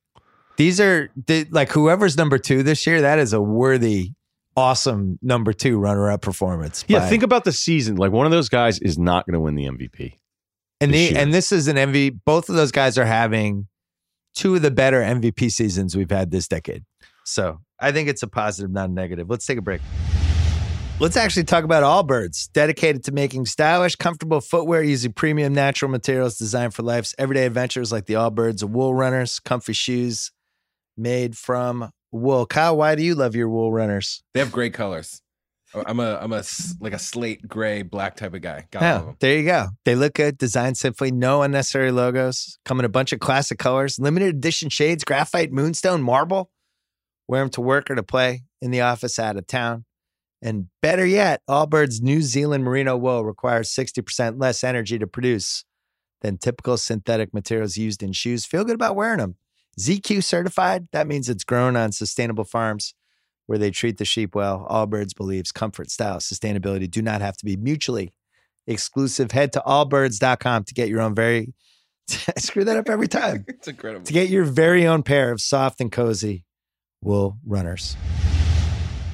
These are the, like whoever's number two this year. That is a worthy, awesome number two runner-up performance. Yeah. by- Think about the season. Like one of those guys is not going to win the MVP. And the, year. and this is an MVP. Both of those guys are having two of the better MVP seasons we've had this decade. So I think it's a positive, not a negative. Let's take a break. Let's actually talk about Allbirds, dedicated to making stylish, comfortable footwear using premium natural materials designed for life's everyday adventures like the Allbirds wool runners, comfy shoes made from wool. Kyle, why do you love your wool runners? They have great colors. Oh, I'm a I'm a like a slate gray black type of guy. Got Yeah, them. there you go. They look good, designed simply, no unnecessary logos. Come in a bunch of classic colors, limited edition shades, graphite, moonstone, marble. Wear them to work or to play in the office, out of town. And better yet, Allbirds New Zealand merino wool requires 60% less energy to produce than typical synthetic materials used in shoes. Feel good about wearing them. ZQ certified. That means it's grown on sustainable farms where they treat the sheep well. Allbirds believes comfort, style, sustainability do not have to be mutually exclusive. Head to allbirds.com to get your own very I screw that up every time. It's incredible. To get your very own pair of soft and cozy wool runners.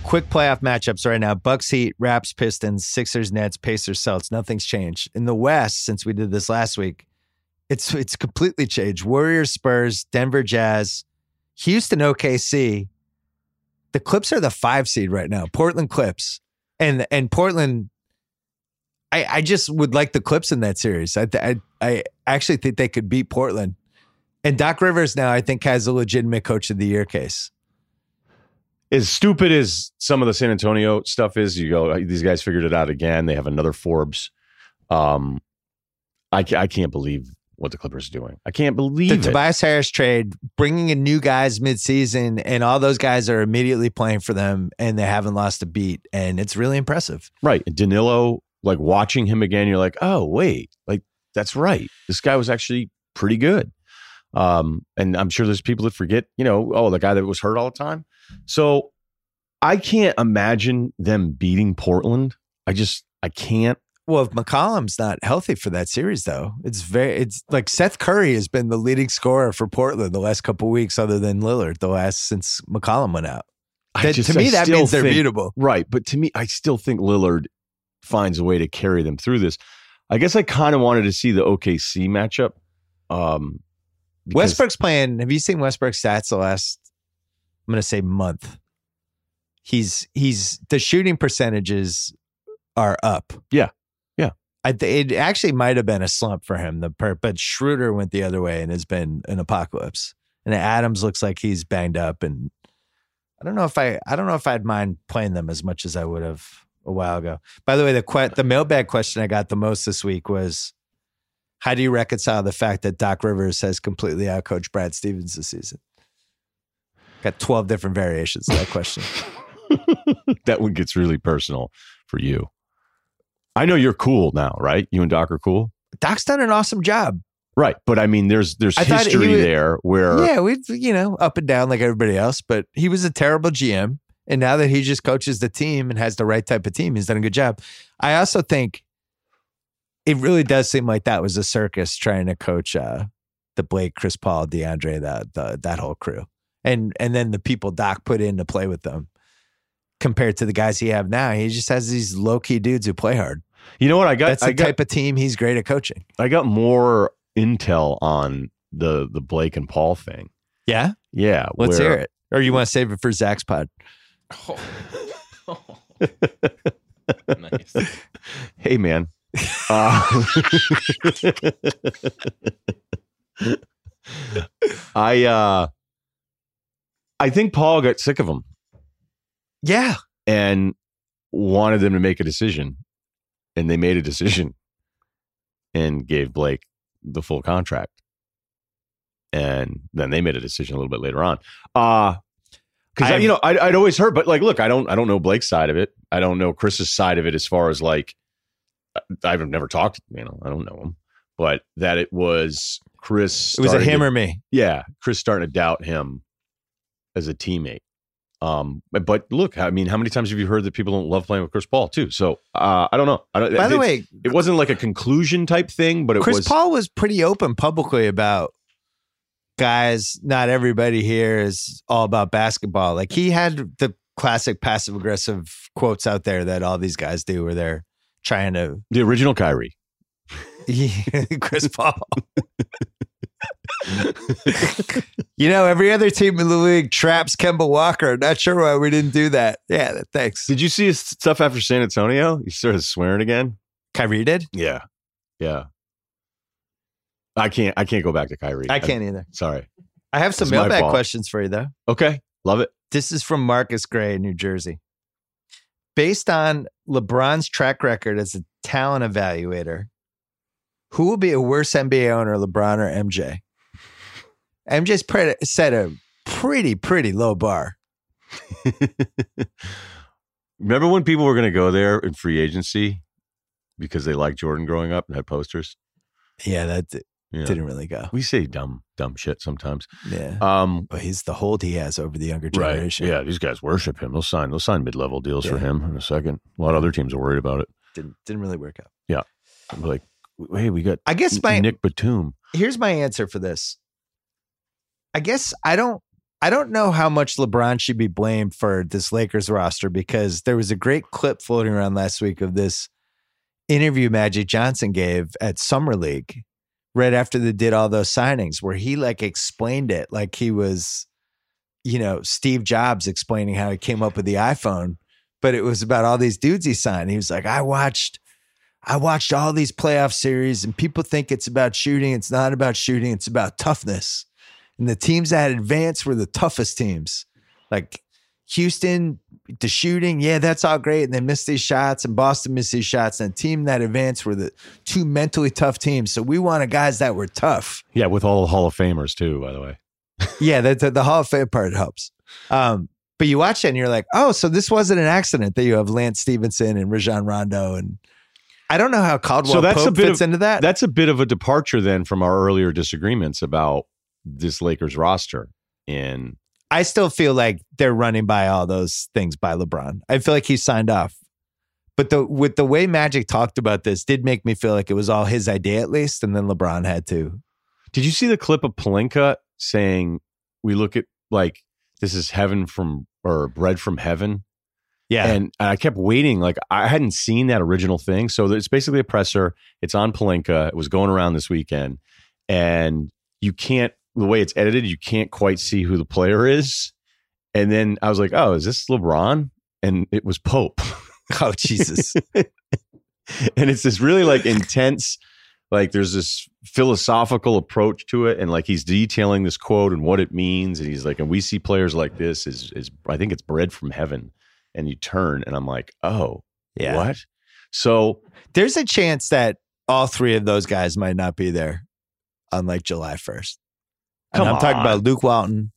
Quick playoff matchups right now. Bucks Heat, Raps Pistons, Sixers Nets, Pacers Celtics. Nothing's changed. In the West, since we did this last week, it's it's completely changed. Warriors, Spurs, Denver Jazz, Houston OKC. The Clips are the five seed right now. Portland Clips. And and Portland I, I just would like the Clips in that series. I, I I actually think they could beat Portland. And Doc Rivers now I think has a legitimate coach of the year case. As stupid as some of the San Antonio stuff is, you go, these guys figured it out again. They have another Forbes. Um, I, I can't believe what the Clippers are doing. I can't believe The it. Tobias Harris trade, bringing in new guys midseason, and all those guys are immediately playing for them, and they haven't lost a beat, and it's really impressive. Right. And Danilo, like watching him again, you're like, oh, wait, like that's right. This guy was actually pretty good. Um, and I'm sure there's people that forget, you know, oh, the guy that was hurt all the time. So I can't imagine them beating Portland. I just, I can't. Well, if McCollum's not healthy for that series, though, it's very it's like Seth Curry has been the leading scorer for Portland the last couple weeks, other than Lillard, the last since McCollum went out. That- just- to me, I that means they're think- beatable. Right. But to me, I still think Lillard finds a way to carry them through this. I guess I kind of wanted to see the OKC matchup. Um, Westbrook's playing. Have you seen Westbrook's stats the last? I'm going to say month. He's he's the shooting percentages are up. Yeah. Yeah. I th- it actually might have been a slump for him. The per- but Schroeder went the other way and has been an apocalypse. And Adams looks like he's banged up. And I don't know if I I don't know if I'd mind playing them as much as I would have a while ago. By the way, the que- the mailbag question I got the most this week was how do you reconcile the fact that Doc Rivers has completely outcoached Brad Stevens this season? Got 12 different variations of that question. that one gets really personal for you. I know you're cool now, right? You and Doc are cool. Doc's done an awesome job. Right. But I mean, there's there's I history was- there where Yeah, we you know, up and down like everybody else, but he was a terrible GM. And now that he just coaches the team and has the right type of team, he's done a good job. I also think it really does seem like that was a circus trying to coach uh the Blake, Chris Paul, DeAndre, that the, that whole crew. And and then the people Doc put in to play with them compared to the guys he have now. He just has these low key dudes who play hard. you know what I got That's the I got type of team he's great at coaching. I got more intel on the the Blake and Paul thing. Yeah. Yeah. Let's where- hear it. Or you want to save it for Zach's pod? Oh. nice. Hey man. Uh, I uh I think Paul got sick of them. Yeah. and wanted them to make a decision. And they made a decision and gave Blake the full contract. And then they made a decision a little bit later on. Uh because you know I'd, I'd always heard, but like, look, I don't, I don't know Blake's side of it. I don't know Chris's side of it as far as like, I've never talked, you know, I don't know him, but that it was Chris. It was a him to- or me. yeah, Chris starting to doubt him as a teammate. Um, but, look, I mean, how many times have you heard that people don't love playing with Chris Paul too? So uh, I don't know. I don't, By the way, it wasn't like a conclusion type thing, but it Chris was. Paul was pretty open publicly about guys, not everybody here is all about basketball. Like he had the classic passive aggressive quotes out there that all these guys do where they're trying to the original Kyrie. Chris Paul. you know, every other team in the league traps Kemba Walker. Not sure why we didn't do that. Yeah, thanks. Did you see his stuff after San Antonio? He started swearing again. Kyrie did? Yeah, yeah. I can't. I can't go back to Kyrie. I can't either. sorry. I have some mailbag questions for you though. Okay, love it. This is from Marcus Gray in New Jersey. Based on LeBron's track record as a talent evaluator, who will be a worse NBA owner, LeBron or MJ? MJ's pre- set a pretty, pretty low bar. Remember when people were going to go there in free agency because they liked Jordan growing up and had posters? Yeah, that Yeah. Didn't really go. We say dumb, dumb shit sometimes. Yeah. Um, but he's the hold he has over the younger right. generation. Yeah, these guys worship him. They'll sign. They'll sign mid-level deals for him in a second. A lot of other teams are worried about it. Didn't didn't really work out. Yeah. Like, hey, we got I guess my Nic Batum. here's my answer for this. I guess I don't I don't know how much LeBron should be blamed for this Lakers roster because there was a great clip floating around last week of this interview Magic Johnson gave at Summer League right after they did all those signings where he like explained it like he was you know Steve Jobs explaining how he came up with the iPhone but it was about all these dudes he signed he was like I watched I watched all these playoff series and people think it's about shooting. It's not about shooting, it's about toughness. And the teams that advanced were the toughest teams. Like Houston, the shooting, yeah, that's all great. And they missed these shots, and Boston missed these shots. And the team that advanced were the two mentally tough teams. So we wanted guys that were tough. Yeah, with all the Hall of Famers too, by the way. Yeah, the, the, the Hall of Fame part helps. Um, but you watch it and you're like, oh, so this wasn't an accident that you have Lance Stephenson and Rajon Rondo. And I don't know how Caldwell So that's a Pope bit fits of- into that. That's a bit of a departure then from our earlier disagreements about this Lakers roster. And I still feel like they're running by all those things by LeBron. I feel like he signed off. But the with the way Magic talked about this did make me feel like it was all his idea at least, and then LeBron had to. did you see the clip of Pelinka saying, "We look at like this is heaven from or bread from heaven"? Yeah. And I kept waiting. Like I hadn't seen that original thing. So it's basically a presser. It's on Pelinka. It was going around this weekend. And you can't, the way it's edited, you can't quite see who the player is. And then I was like, oh, is this LeBron? And it was Pope. oh Jesus. and it's this really like intense, like there's this philosophical approach to it. And like he's detailing this quote and what it means. And he's like, and we see players like this is, is I think it's bread from heaven. And you turn and I'm like, oh, Yeah. what? So There's a chance that all three of those guys might not be there on like July 1st. And I'm talking about Luke Walton,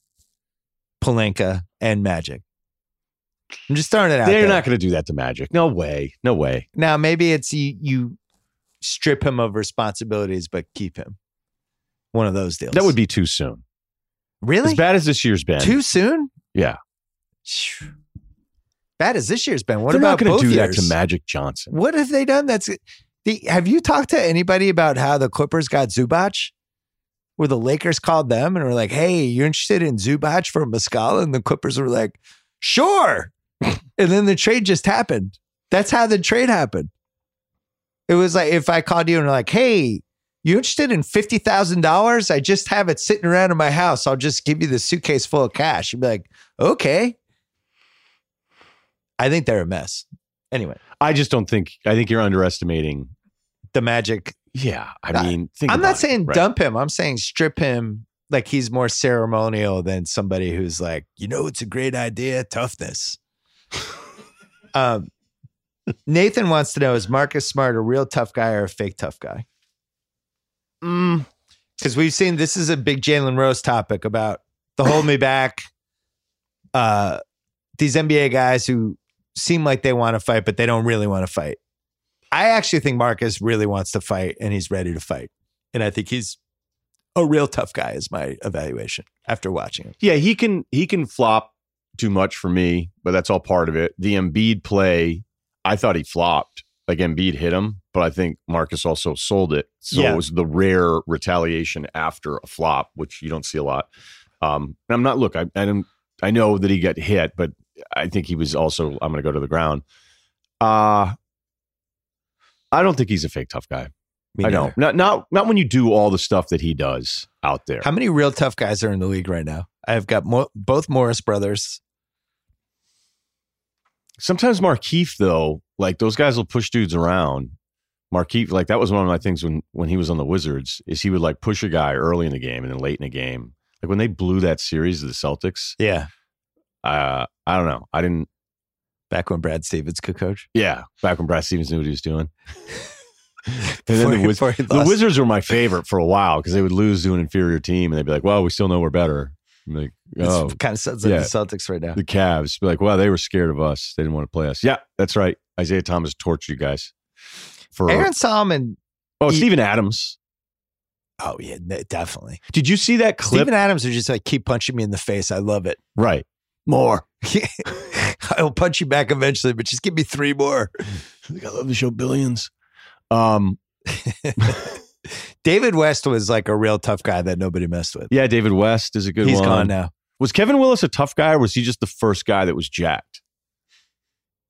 Pelinka, and Magic. I'm just throwing it out they're there. not going to do that to Magic. No way. No way. Now maybe it's you, you strip him of responsibilities but keep him. One of those deals. That would be too soon. really As bad as this year's been. too soon. Yeah. Bad as this year's been. What they're about going to do years? that to Magic Johnson. What have they done? That's the. Have you talked to anybody about how the Clippers got Zubac? Where the Lakers called them and were like, "Hey, you're interested in Zubac for Muscala?" And the Clippers were like, "Sure." and then the trade just happened. That's how the trade happened. It was like if I called you and were like, "Hey, you interested in fifty thousand dollars? I just have it sitting around in my house. I'll just give you the suitcase full of cash." You'd be like, "Okay." I think they're a mess. Anyway, I just don't think, I think you're underestimating. the Magic Yeah. I mean, think I'm not it, saying right? dump him. I'm saying strip him like he's more ceremonial than somebody who's like, you know, it's a great idea, toughness. um, Nathan wants to know is Marcus Smart a real tough guy or a fake tough guy? Mm, Because we've seen this is a big Jalen Rose topic about the hold me back. Uh, these NBA guys who seem like they want to fight, but they don't really want to fight. I actually think Marcus really wants to fight and he's ready to fight. And I think he's a real tough guy, is my evaluation after watching him. yeah, he can, he can flop too much for me, but that's all part of it. The Embiid play, I thought he flopped. Like Embiid hit him, but I think Marcus also sold it. So Yeah. it was the rare retaliation after a flop, which you don't see a lot. Um, and I'm not look, I, I I know that he got hit, but I think he was also I'm gonna go to the ground. Uh I don't think he's a fake tough guy. Me I neither. don't. Not not not when you do all the stuff that he does out there. How many real tough guys are in the league right now? I've got mo- both Morris brothers. Sometimes Markieff though, like those guys will push dudes around. Markieff, like that was one of my things when when he was on the Wizards, is he would like push a guy early in the game and then late in the game. Like when they blew that series of the Celtics, Yeah. uh, I don't know. I didn't. Back when Brad Stevens could coach. Yeah, back when Brad Stevens knew what he was doing. and then the, Wiz- the. Wizards were my favorite for a while because they would lose to an inferior team and they'd be like, "Well, we still know we're better." I'm like, oh, It kind of sounds like yeah. the Celtics right now. the Cavs be like, "Well, they were scared of us. They didn't want to play us." Yeah, that's right. Isaiah Thomas torched you guys for Aaron Solomon. oh he- Steven Adams. Oh yeah, definitely. Did you see that clip? Steven Adams are just like keep punching me in the face. I love it. right. More. I'll punch you back eventually, but just give me three more. I love the show Billions. Um, David West was like a real tough guy that nobody messed with. yeah, David West is a good He's one. gone now. Was Kevin Willis a tough guy or was he just the first guy that was jacked?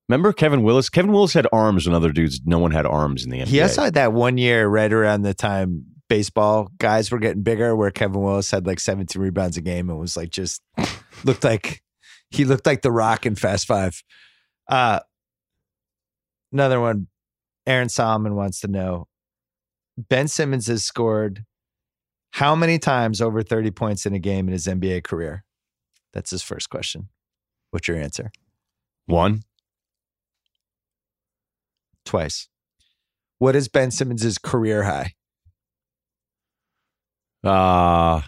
Remember Kevin Willis? Kevin Willis had arms when other dudes, no one had arms in the NBA. He also had that one year right around the time baseball guys were getting bigger where Kevin Willis had like 17 rebounds a game and was like just looked like he looked like the rock in Fast Five. Uh another one. Aaron Solomon wants to know. Ben Simmons has scored how many times over 30 points in a game in his NBA career? That's his first question. What's your answer? One. Twice. What is Ben Simmons' career high? Uh,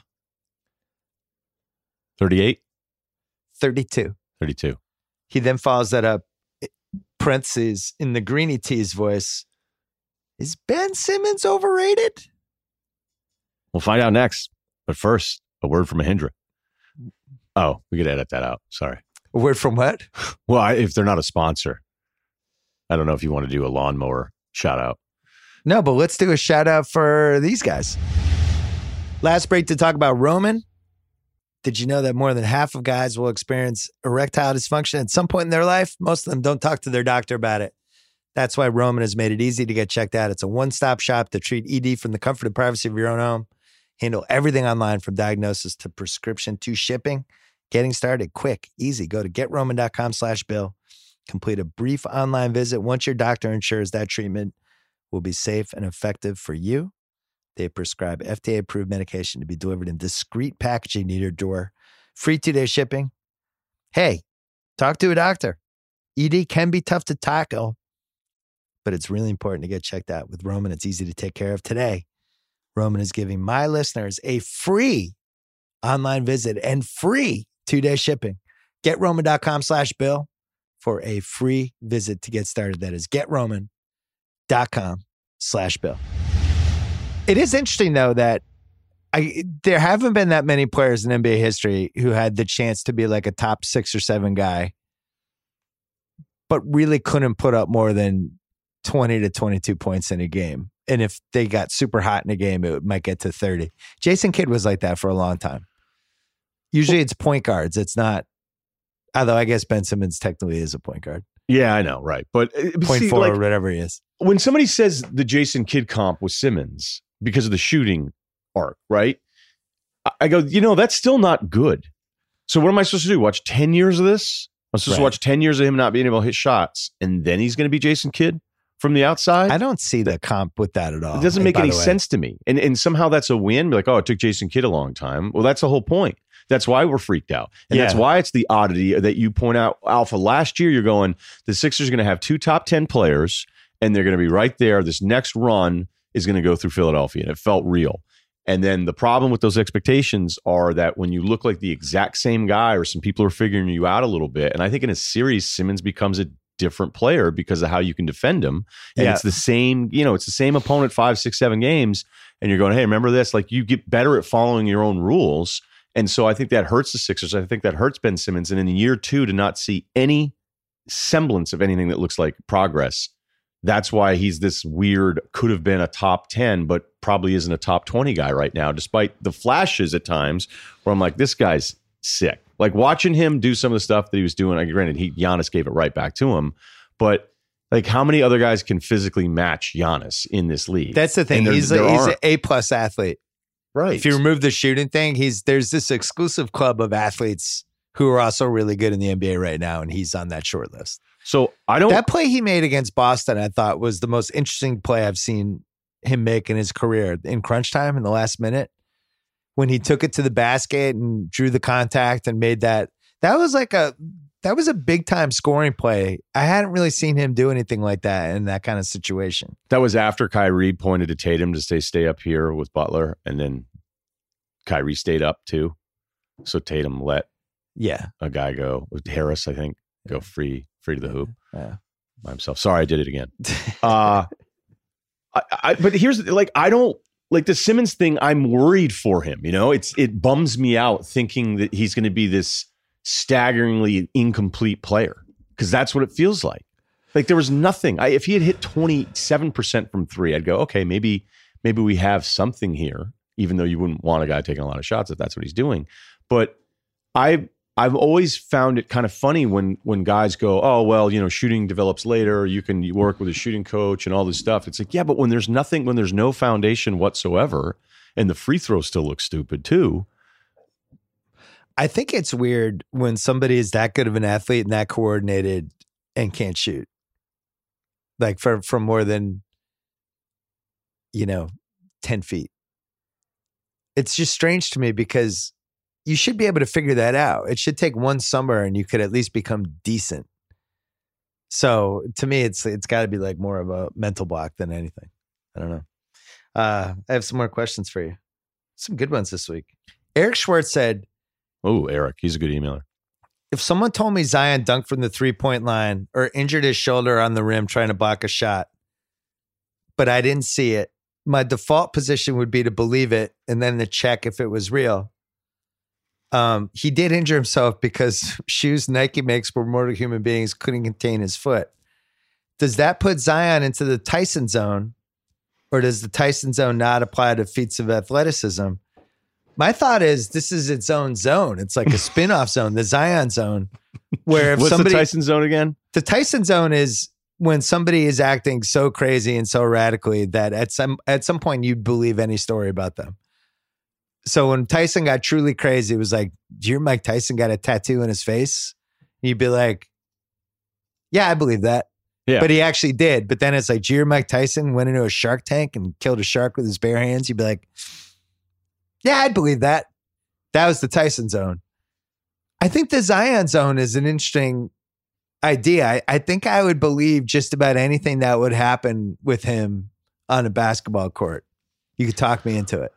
38, 32. 32. He then follows that up, parentheses, in the Greeny T's voice. Is Ben Simmons overrated? We'll find out next. But first, a word from Mahindra. Oh, we could edit that out. Sorry. A word from what? Well, I, if they're not a sponsor, I don't know if you want to do a lawnmower shout out. No, but let's do a shout out for these guys. Last break to talk about Roman. Did you know that more than half of guys will experience erectile dysfunction at some point in their life? Most of them don't talk to their doctor about it. That's why Roman has made it easy to get checked out. It's a one stop shop to treat ED from the comfort and privacy of your own home. Handle everything online from diagnosis to prescription to shipping. Getting started quick, easy. Go to getroman.com slash bill. Complete a brief online visit. Once your doctor ensures that treatment will be safe and effective for you, they prescribe FDA approved medication to be delivered in discreet packaging to your door. Free two day shipping. Hey, talk to a doctor. ED can be tough to tackle, but it's really important to get checked out. With Roman, it's easy to take care of today. Roman is giving my listeners a free online visit and free two day shipping. GetRoman.com slash bill for a free visit to get started. That is getroman.com slash bill. It is interesting though that I there haven't been that many players in NBA history who had the chance to be like a top six or seven guy, but really couldn't put up more than 20 to 22 points in a game. And if they got super hot in a game, it might get to 30. Jason Kidd was like that for a long time. Usually it's point guards. It's not, although I guess Ben Simmons technically is a point guard, Yeah, I know, right. But, uh, but point see, four like, or whatever he is. when somebody says the Jason Kidd comp was Simmons because of the shooting arc, right? I- go, you know, that's still not good. So what am I supposed to do? Watch 10 years of this? I'm supposed to watch 10 years of him not being able to hit shots, and then he's going to be Jason Kidd from the outside? I don't see the comp with that at all. It doesn't eh, make any sense to me. And and somehow that's a win. Be like, oh, it took Jason Kidd a long time. Well, that's the whole point. That's why we're freaked out. And that's why it's the oddity that you point out, Alpha. Last year, you're going, the Sixers are going to have two top 10 players, and they're going to be right there. This next run is going to go through Philadelphia. And it felt real. And then the problem with those expectations are that when you look like the exact same guy, or some people are figuring you out a little bit. And I think in a series, Simmons becomes a different player because of how you can defend him. And Yeah. it's the same, you know, it's the same opponent five, six, seven games. And you're going, hey, remember this? Like you get better at following your own rules. And so I think that hurts the Sixers. I think that hurts Ben Simmons. And in year two, to not see any semblance of anything that looks like progress, that's why he's this weird, could have been a top 10, but probably isn't a top 20 guy right now, despite the flashes at times where I'm like, this guy's sick. Like watching him do some of the stuff that he was doing. Like, granted, he Giannis gave it right back to him, but like how many other guys can physically match Giannis in this league? That's the thing. He's a, he's an. A plus athlete. right. If you remove the shooting thing, he's there's this exclusive club of athletes who are also really good in the NBA right now, and he's on that short list. So I don't. That play he made against Boston, I thought was the most interesting play I've seen him make in his career in crunch time in the last minute when he took it to the basket and drew the contact and made that. That was like a that was a big time scoring play. I hadn't really seen him do anything like that in that kind of situation. That was after Kyrie pointed to Tatum to say stay up here with Butler, and then Kyrie stayed up too. So Tatum let Yeah. a guy go, with Harris, I think, go free free to the hoop Yeah. by himself. Sorry, I did it again. Uh, I, I, but here's like I don't like the Simmons thing, I'm worried for him. You know, it's it bums me out thinking that he's going to be this staggeringly incomplete player because that's what it feels like. Like there was nothing. I, if he had hit 27 percent from three, I'd go, okay, maybe maybe we have something here. Even though you wouldn't want a guy taking a lot of shots if that's what he's doing, but I I've always found it kind of funny when when guys go, oh well, you know, shooting develops later. You can work with a shooting coach and all this stuff. It's like, yeah, but when there's nothing, when there's no foundation whatsoever, and the free throw still looks stupid too. I think it's weird when somebody is that good of an athlete and that coordinated and can't shoot, like for from more than you know ten feet. It's just strange to me because you should be able to figure that out. It should take one summer and you could at least become decent. So to me, it's it's got to be like more of a mental block than anything. I don't know. Uh, I have some more questions for you. Some good ones this week. Eric Schwartz said, Oh, Eric, he's a good emailer. if someone told me Zion dunked from the three point line or injured his shoulder on the rim trying to block a shot, but I didn't see it, my default position would be to believe it and then to check if it was real. Um, he did injure himself because shoes Nike makes for mortal human beings couldn't contain his foot. Does that put Zion into the Tyson zone, or does the Tyson zone not apply to feats of athleticism? My thought is this is its own zone. It's like a spin-off zone, the Zion zone, where if What's somebody the Tyson zone again? the Tyson zone is when somebody is acting so crazy and so radically that at some at some point you'd believe any story about them. So when Tyson got truly crazy, it was like, "Do you hear Mike Tyson got a tattoo in his face?" You'd be like, "Yeah, I believe that." Yeah. But he actually did. But then it's like, "Do you hear Mike Tyson went into a shark tank and killed a shark with his bare hands?" You'd be like, "Yeah, I'd believe that." That was the Tyson zone. I think the Zion zone is an interesting idea. I, I think I would believe just about anything that would happen with him on a basketball court. You could talk me into it.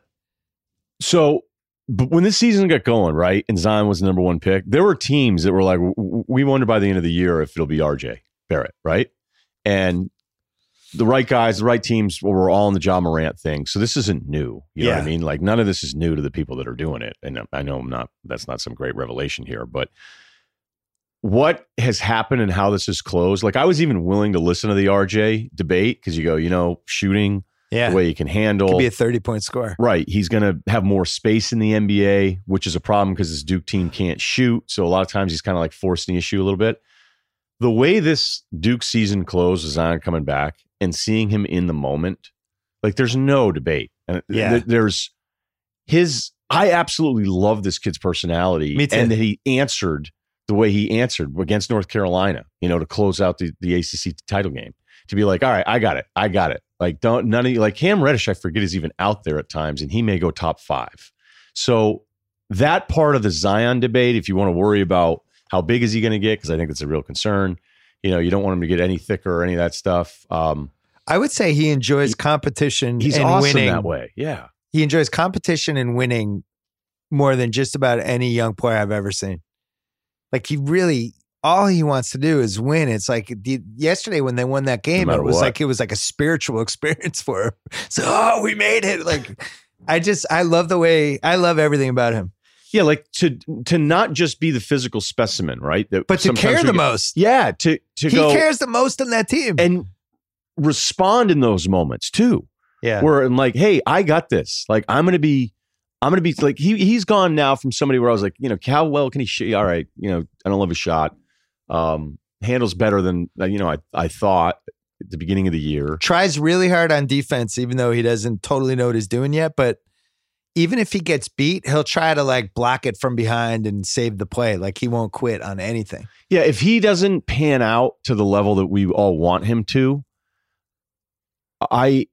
So, but when this season got going, right, and Zion was the number one pick, there were teams that were like, we wonder by the end of the year if it'll be RJ Barrett, right? And the right guys, the right teams were all in the Ja Morant thing. So this isn't new. You know what I mean? Like none of this is new to the people that are doing it. And um, I know I'm not, that's not some great revelation here, but what has happened and how this has closed, like I was even willing to listen to the RJ debate because you go, you know, shooting, Yeah. the way he can handle. Could be a 30 point score. Right. He's going to have more space in the NBA, which is a problem because his Duke team can't shoot. So a lot of times he's kind of like forcing the issue a little bit. The way this Duke season closed with Zion coming back and seeing him in the moment, like there's no debate. And Yeah. th- there's his, I absolutely love this kid's personality. Me too. And that he answered the way he answered against North Carolina, you know, to close out the, the ACC title game. To be like, all right, I got it. I got it. Like, don't, none of you, like Cam Reddish, I forget is even out there at times and he may go top five. So that part of the Zion debate, if you want to worry about how big is he going to get, because I think that's a real concern. You know, you don't want him to get any thicker or any of that stuff. Um, I would say he enjoys competition he's and awesome winning. that way. Yeah. He enjoys competition and winning more than just about any young player I've ever seen. Like he really, all he wants to do is win. It's like the, yesterday when they won that game, matter it was what. like it was like a spiritual experience for him. So, oh, we made it! Like, I just, I love the way, I love everything about him. Yeah. Like to, to not just be the physical specimen, right? That But to care the get- most, Yeah. To, to he go cares the most in that team. and respond in those moments too. yeah, where I'm like, hey, I got this. Like, I'm gonna be, I'm gonna be like, he he's gone now from somebody where I was like, you know, how well can he shoot? All right, you know, I don't love his shot. Um, handles better than uh, you know I I thought at the beginning of the year. tries really hard on defense, even though he doesn't totally know what he's doing yet. But even if he gets beat, he'll try to like block it from behind and save the play. Like he won't quit on anything. Yeah, if he doesn't pan out to the level that we all want him to, I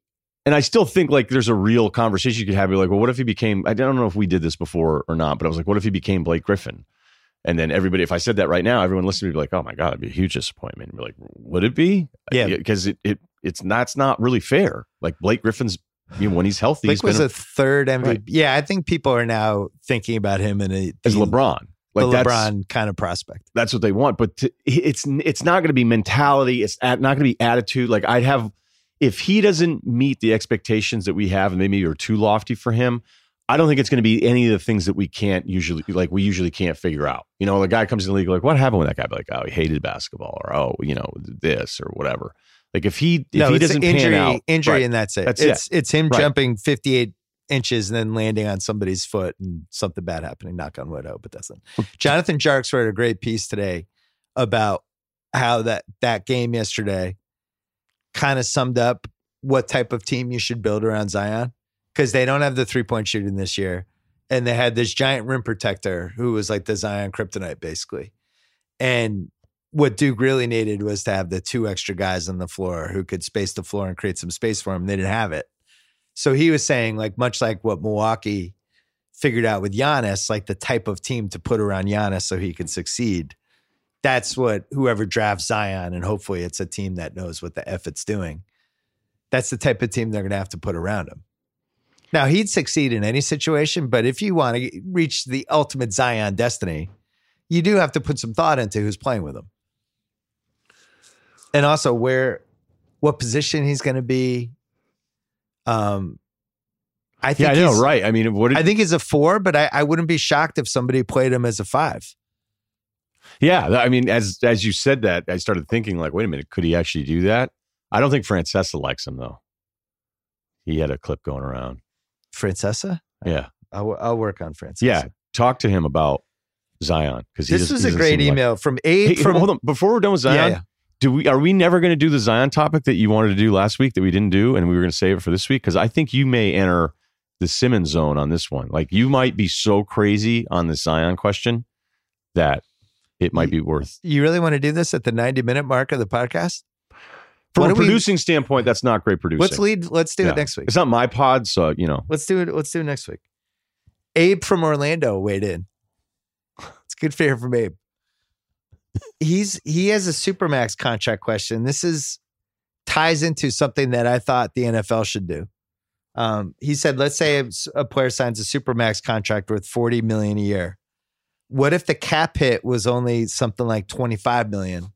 and I still think like there's a real conversation you could have. You're like, well, what if he became? I don't know if we did this before or not, but I was like, what if he became Blake Griffin? And then everybody, if I said that right now, everyone listening would be like, "Oh my god, it'd be a huge disappointment." And be like, "Would it be?" Yeah. because it, it it's not it's not really fair. Like Blake Griffin's, you know, when he's healthy, Blake he's was been a third MVP. Right. Yeah, I think people are now thinking about him in a as LeBron. Like the that's LeBron kind of prospect. that's what they want. But to, it's it's not going to be mentality. It's at, not going to be attitude. Like I'd have if he doesn't meet the expectations that we have and maybe are too lofty for him, I don't think it's going to be any of the things that we can't usually like we usually can't figure out. You know, the guy comes in the league like, what happened with that guy? Be like, oh, he hated basketball, or oh, you know, this or whatever. Like if he if no, he it's doesn't injury, pan out, injury, right. and that's it. That's it. it's it's him Right. jumping 58 inches and then landing on somebody's foot and something bad happening. Knock on wood. I hope it doesn't. Jonathan Tjarks wrote a great piece today about how that that game yesterday kind of summed up what type of team you should build around Zion because they don't have the three point shooting this year, and they had this giant rim protector who was like the Zion kryptonite basically, and what Duke really needed was to have the two extra guys on the floor who could space the floor and create some space for him. They didn't have it. So he was saying, like, much like what Milwaukee figured out with Giannis, like the type of team to put around Giannis so he could succeed. That's what whoever drafts Zion, and hopefully it's a team that knows what the F it's doing. That's the type of team they're going to have to put around him. Now, he'd succeed in any situation, but if you want to reach the ultimate Zion destiny, you do have to put some thought into who's playing with him and also where what position he's going to be um i think Yeah, I know, right? I mean, what? Did, i think he's a four but I, I wouldn't be shocked if somebody played him as a five yeah, I mean, as as you said that, I started thinking like, wait a minute, could he actually do that? I don't think Francesa likes him though. He had a clip going around. Francesa Yeah, i'll, I'll work on francesa yeah. Talk to him about Zion because this was a great email from abe Hey, from hold on, before we're done with Zion, yeah, yeah. do we are we never going to do the Zion topic that you wanted to do last week that we didn't do, and we were going to save it for this week? Because I think you may enter the Simmons zone on this one. Like you might be so crazy on the Zion question that it might be worth. you really want to do this at the 90 minute mark of the podcast From What a do we- producing standpoint, that's not great producing. let's lead let's do Yeah. it next week. It's not my pod, so you know. let's do it let's do it next week. Abe from orlando weighed in. It's good for from abe. He's he has a supermax contract question. This is ties into something that i thought the nfl should do. Um, he said let's say a, a player signs a supermax contract worth 40 million a year. What if the cap hit was only something like 25 million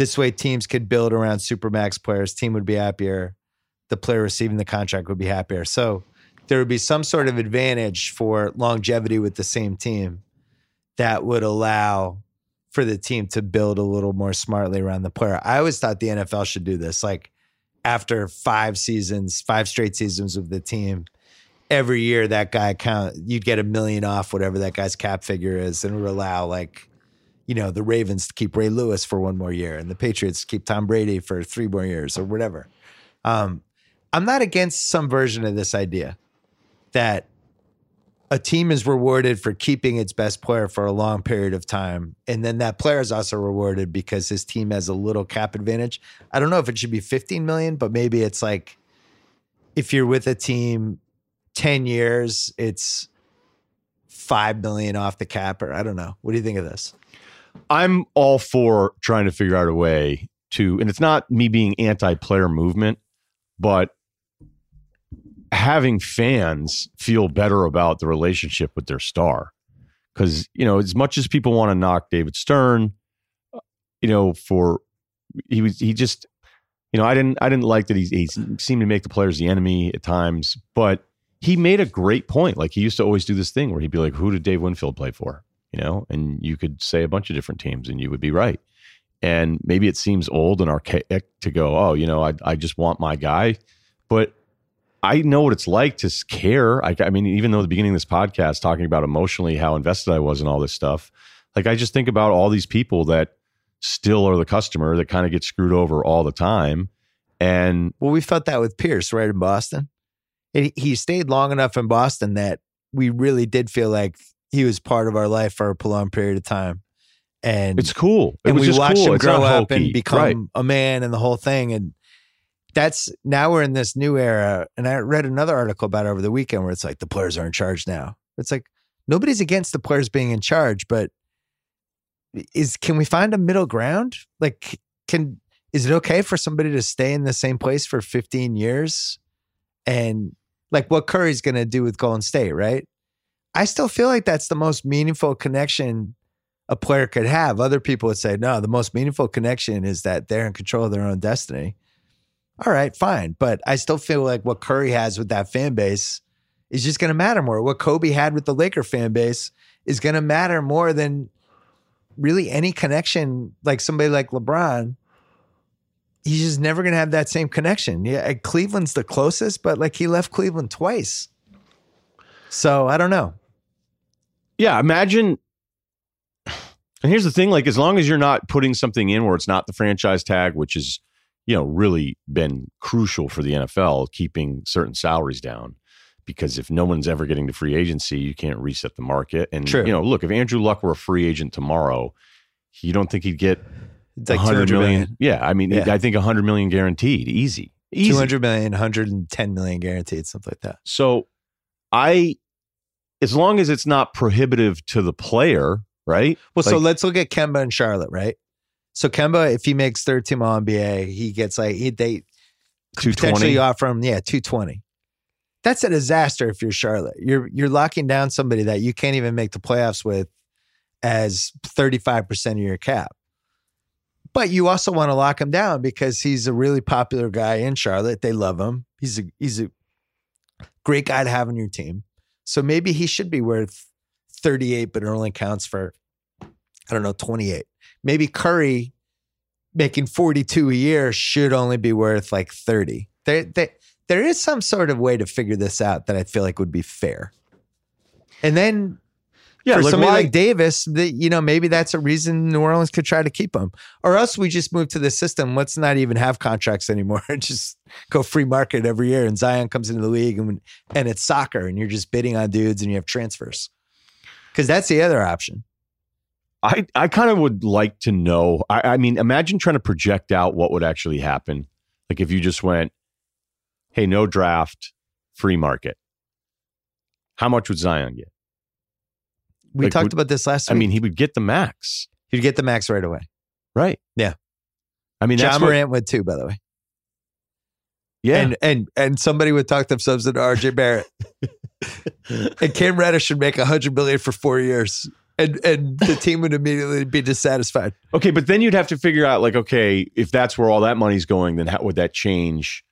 this way teams could build around supermax players team would be happier the player receiving the contract would be happier so there would be some sort of advantage for longevity with the same team that would allow for the team to build a little more smartly around the player. I always thought the NFL should do this. Like after five seasons, five straight seasons of the team, every year that guy count you'd get a million off whatever that guy's cap figure is, and would allow like, you know, the Ravens to keep Ray Lewis for one more year and the Patriots keep Tom Brady for three more years or whatever. Um, I'm not against some version of this idea that a team is rewarded for keeping its best player for a long period of time. And then that player is also rewarded because his team has a little cap advantage. I don't know if it should be 15 million, but maybe it's like if you're with a team 10 years, it's 5 million off the cap, or I don't know. What do you think of this? I'm all for trying to figure out a way to, and it's not me being anti-player movement, but having fans feel better about the relationship with their star. Because you know, as much as people want to knock David Stern, you know, for he was he just, you know, I didn't I didn't like that he, he seemed to make the players the enemy at times, but he made a great point. Like he used to always do this thing where he'd be like, "Who did Dave Winfield play for?" You know, and you could say a bunch of different teams, and you would be right. And maybe it seems old and archaic to go, "Oh, you know, I I just want my guy," but I know what it's like to care. I, I mean, even though the beginning of this podcast talking about emotionally how invested I was in all this stuff, like I just think about all these people that still are the customer that kind of get screwed over all the time. And Well, we felt that with Pierce, right in Boston. He- he stayed long enough in Boston that we really did feel like he was part of our life for a prolonged period of time. And it's cool. It and we watched cool. him It's grow up and become Right. a man and the whole thing. And that's now we're in this new era. And I read another article about it over the weekend where it's like the players are in charge now. It's like nobody's against the players being in charge, but is can we find a middle ground? Like, can is it okay for somebody to stay in the same place for 15 years and like what Curry's going to do with Golden State, right? I still feel like that's the most meaningful connection a player could have. Other people would say, no, the most meaningful connection is that they're in control of their own destiny. all right, fine. But I still feel like what Curry has with that fan base is just going to matter more. What Kobe had with the Laker fan base is going to matter more than really any connection like somebody like LeBron. He's just never going to have that same connection. Yeah, Cleveland's the closest, but like he left Cleveland twice. So I don't know. Yeah, imagine. And here's the thing: like, as long as you're not putting something in where it's not the franchise tag, which is, you know, really been crucial for the NFL, keeping certain salaries down. Because if no one's ever getting to free agency, you can't reset the market. And True. you know, look, if Andrew Luck were a free agent tomorrow, you don't think he'd get It's like 100 million? million. Yeah, I mean, Yeah. I think 100 million guaranteed, easy, easy. 200 million, 110 million guaranteed, something like that. So I, as long as it's not prohibitive to the player, right? Well, so let's look at Kemba and Charlotte, right? So Kemba, if he makes third team All NBA, he gets like he, they could potentially offer him, yeah, two twenty. That's a disaster if you're Charlotte. You're you're locking down somebody that you can't even make the playoffs with as thirty five percent of your cap. But you also want to lock him down because he's a really popular guy in Charlotte. They love him. He's a he's a great guy to have on your team. So maybe he should be worth 38, but it only counts for, I don't know, 28. Maybe Curry making 42 a year should only be worth like 30. There, there, there is some sort of way to figure this out that I feel like would be fair. And then yeah, for like somebody why- like Davis, the, you know, maybe that's a reason New Orleans could try to keep him. Or else we just move to the system. Let's not even have contracts anymore. just go free market every year. And Zion comes into the league and, and it's soccer and you're just bidding on dudes and you have transfers. Because that's the other option. I, I kind of would like to know. I, I mean, imagine trying to project out what would actually happen. Like if you just went, hey, no draft, free market. How much would Zion get? We Like, talked would- about this last week. I mean, he would get the max, you'd get the max right away. right? Yeah. I mean, that's John what, Morant would too, by the way. yeah. And and and somebody would talk themselves into RJ Barrett. and Cam Reddish should make a hundred million for four years. And and the team would immediately be dissatisfied. Okay, but then you'd have to figure out like, okay, if that's where all that money's going, then how would that change?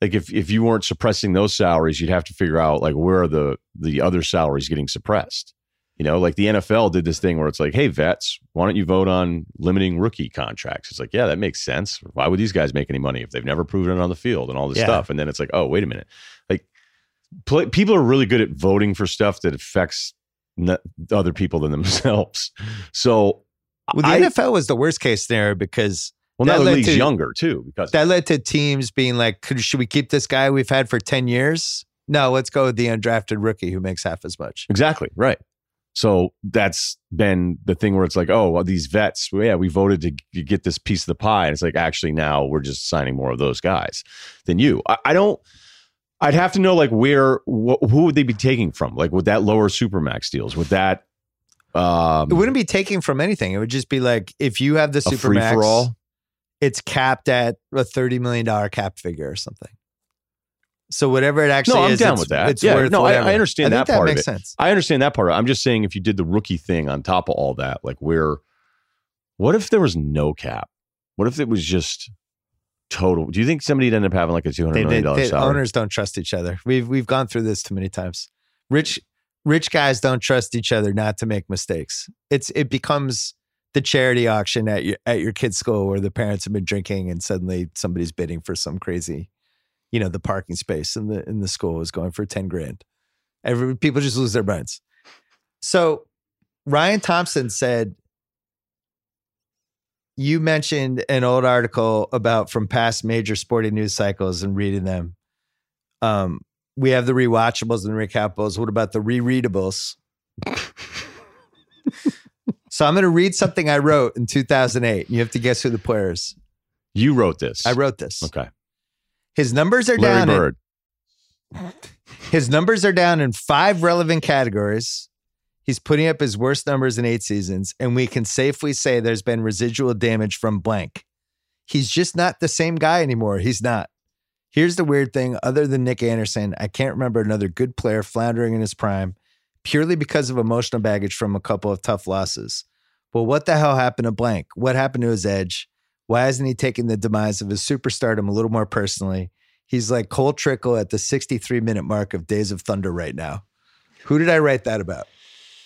Like if if you weren't suppressing those salaries, you'd have to figure out like where are the the other salaries getting suppressed. You know, like the NFL did this thing where it's like, hey, vets, why don't you vote on limiting rookie contracts? It's like, yeah, that makes sense. Why would these guys make any money if they've never proven it on the field and all this Yeah. stuff? And then it's like, oh, wait a minute, like play, people are really good at voting for stuff that affects n- other people than themselves. So Well, the I- NFL was the worst case scenario because well, That now the league's to- younger too because that led to teams being like, could, should we keep this guy we've had for 10 years? No, let's go with the undrafted rookie who makes half as much. exactly right. So that's been the thing where it's like, oh, well, these vets, well, yeah, we voted to g- get this piece of the pie, and it's like actually now we're just signing more of those guys than you. I, I don't. I'd have to know like where wh- who would they be taking from? Like would that lower supermax deals? Would that um It wouldn't be taking from anything. It would just be like, if you have the Supermax, super free max, for all? it's capped at a $30 million cap figure or something. So whatever it actually No, I'm is, down it's- with that. It's Yeah, worth no, I- I understand think that part of makes it. sense. I understand that part. of. I'm just saying if you did the rookie thing on top of all that, like where, what if there was no cap? What if it was just total? Do you think somebody'd end up having like a two hundred million they, dollar they- salary? owners don't trust each other. We've we've gone through this too many times. Rich rich guys don't trust each other not to make mistakes. It's it becomes the charity auction at your at your kid's school where the parents have been drinking and suddenly somebody's bidding for some crazy, you know, the parking space in the in the school is going for ten grand. Every people just lose their minds. So Ryan Thompson said you mentioned an old article about from past major sporting news cycles and reading them. Um, we have the rewatchables and recapables. What about the rereadables? so I'm going to read something I wrote in 2008. You have to guess who the player is. you wrote this. I wrote this. Okay. His numbers are Larry down. in- Bird. his numbers are down in five relevant categories. He's putting up his worst numbers in eight seasons, and we can safely say there's been residual damage from blank. He's just not the same guy anymore. He's not. Here's the weird thing other than Nick Anderson, I can't remember another good player floundering in his prime purely because of emotional baggage from a couple of tough losses. Well, what the hell happened to blank? What happened to his edge? Why hasn't he taken the demise of his superstardom a little more personally? He's like Cole Trickle at the 63 minute mark of Days of Thunder right now. Who did I write that about?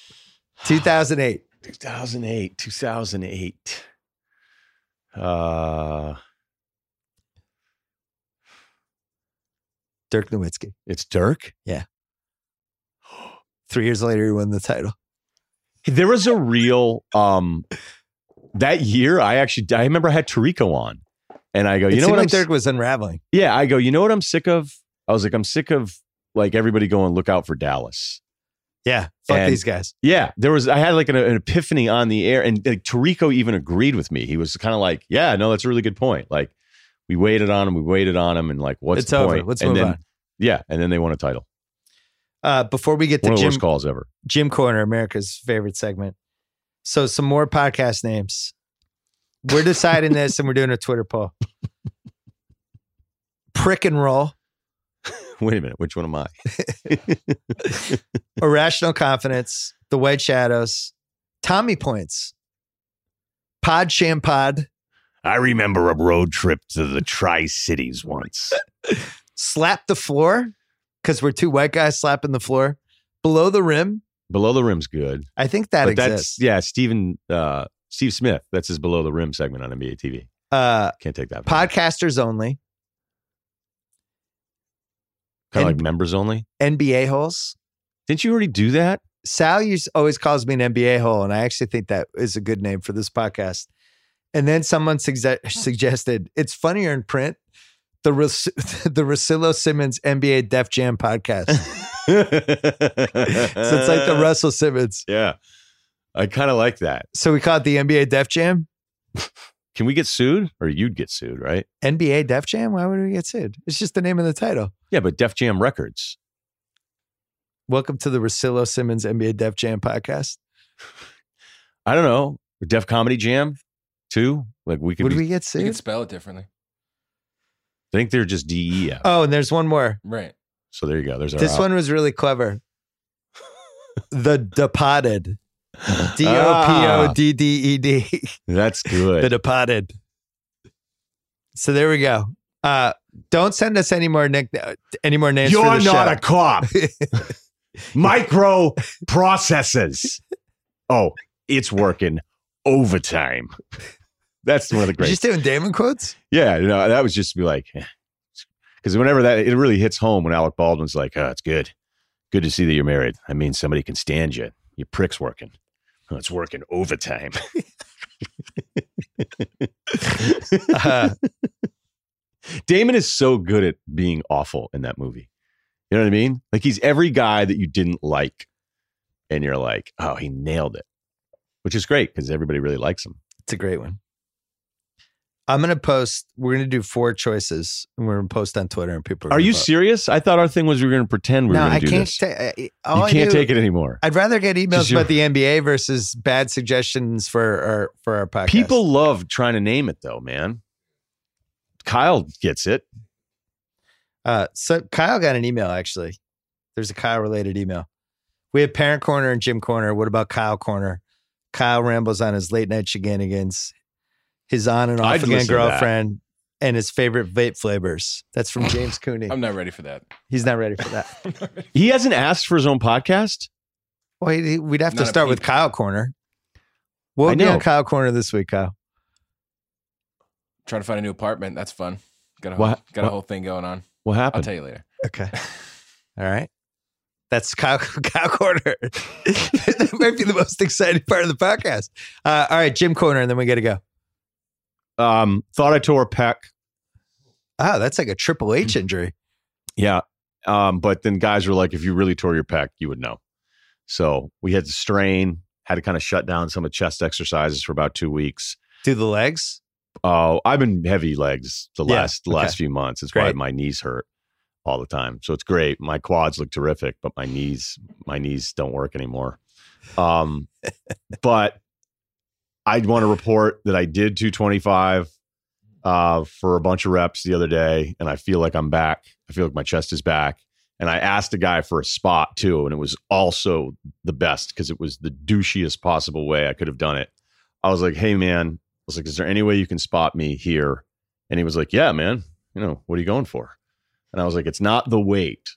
2008. 2008, 2008. Uh, Dirk Nowitzki. it's Dirk. Yeah. Three years later, he won the title. There was a real um that year. I actually I remember I had Tirico on, and I go, It you know what? like I'm Dirk was unraveling. Yeah, I go, you know what I'm sick of? I was like, I'm sick of like everybody going, look out for Dallas. Yeah. Fuck And- these guys. Yeah, there was, I had like an, an epiphany on the air, and like, Tirico even agreed with me. He was kind of like, yeah, no, that's a really good point. Like, we waited on him, we waited on him, and like, what's it's the over. point? Let's and move then, on. Yeah, and then they won a title. Uh, before we get to One of the Gym, worst calls ever. Gym Corner, America's favorite segment. So some more podcast names. We're deciding this and we're doing a Twitter poll. Prick and roll, Wait a minute, which one am I? irrational confidence, the white shadows, Tommy points, pod sham pod, I remember a road trip to the Tri Cities once. slap the floor, because we're two white guys slapping the floor, below the rim. Below the rim's good, I think that but exists. that's yeah, Steven, uh, Steve Smith. That's his below the rim segment on NBA TV. Uh, Can't take that. Pod, podcasters only, kind of and- like members only. NBA holes. Didn't you already do that? Sal used, always calls me an NBA hole, and I actually think that is a good name for this podcast. And then someone sugge- suggested it's funnier in print. The Ros- the Russillo Simmons NBA Def Jam podcast. so so it's like the Russell Simmons. Yeah, I kind of like that. So we call it the NBA Def Jam. Can we get sued, or you'd get sued, right? NBA Def Jam. Why would we get sued? It's just the name of the title. Yeah, but Def Jam Records. Welcome to the Russillo Simmons NBA Def Jam podcast. I don't know. Def Comedy Jam, too. Like we could. Would be, we get You sued? could spell it differently. I think they're just DEF. Oh, and there's one more. Right. So there you go. There's our This out. one was really clever. the Depotted. D O P O D D E D. That's good. The good. Departed. So there we go. Uh, don't send us any more nick any more names. You're the not show. a cop. Micro processes. Oh, it's working overtime. That's one of the great. just doing Damon quotes? Yeah, you know, that was just to be like, because whenever that it really hits home when Alec Baldwin's like, oh, it's good, good to see that you're married. I mean, somebody can stand you. Your prick's working. Oh, it's working overtime. Uh, Damon is so good at being awful in that movie. You know what I mean? Like he's every guy that you didn't like, and you're like, oh, he nailed it, which is great because everybody really likes him. it's a great one. I'm gonna post. We're gonna do four choices, and we're gonna post on Twitter, and people. Are gonna you vote. serious? I thought our thing was we were going to pretend we no, were going I to do can't. this. ta- you I can't do- take it anymore. I'd rather get emails about the NBA versus bad suggestions for our for our podcast. People love trying to name it though, man. Kyle gets it. Uh, so Kyle got an email actually. There's a Kyle related email. We have Parent Corner and Gym Corner. What about Kyle Corner? Kyle rambles on his late night shenanigans, his on and off I'd again listen to that. girlfriend, and his favorite vape flavors. That's from James Cooney. I'm not ready for that. He's not ready for that. Ready. He hasn't asked for his own podcast. Well, he- we'd have to Not a start with. Kyle Corner. What I would be on know. Kyle Corner this week, Kyle? Trying to find a new apartment. That's fun. Got a whole, What- got a what- whole thing going on. What happened? I'll tell you later. Okay. All right. That's Kyle, Kyle Corner. that might be the most exciting part of the podcast. Uh, all right, Gym Corner, and then we got to go. Um, thought I tore a pec. Ah, that's like a Triple H injury. Yeah. Um, but then guys were like, if you really tore your pec, you would know. So we had to strain, had to kind of shut down some of chest exercises for about two weeks. Do the legs? Oh, I've been heavy legs the Yeah, last the okay. last few months. It's why my knees hurt all the time. So it's great. My quads look terrific, but my knees my knees don't work anymore. Um, but I want to report that I did 225 uh, for a bunch of reps the other day, and I feel like I'm back. I feel like my chest is back. And I asked a guy for a spot too, and it was also the best because it was the douchiest possible way I could have done it. I was like, "Hey, man," I was like, "Is there any way you can spot me here?" And he was like, "Yeah, man. You know, what are you going for?" And I was like, "It's not the weight.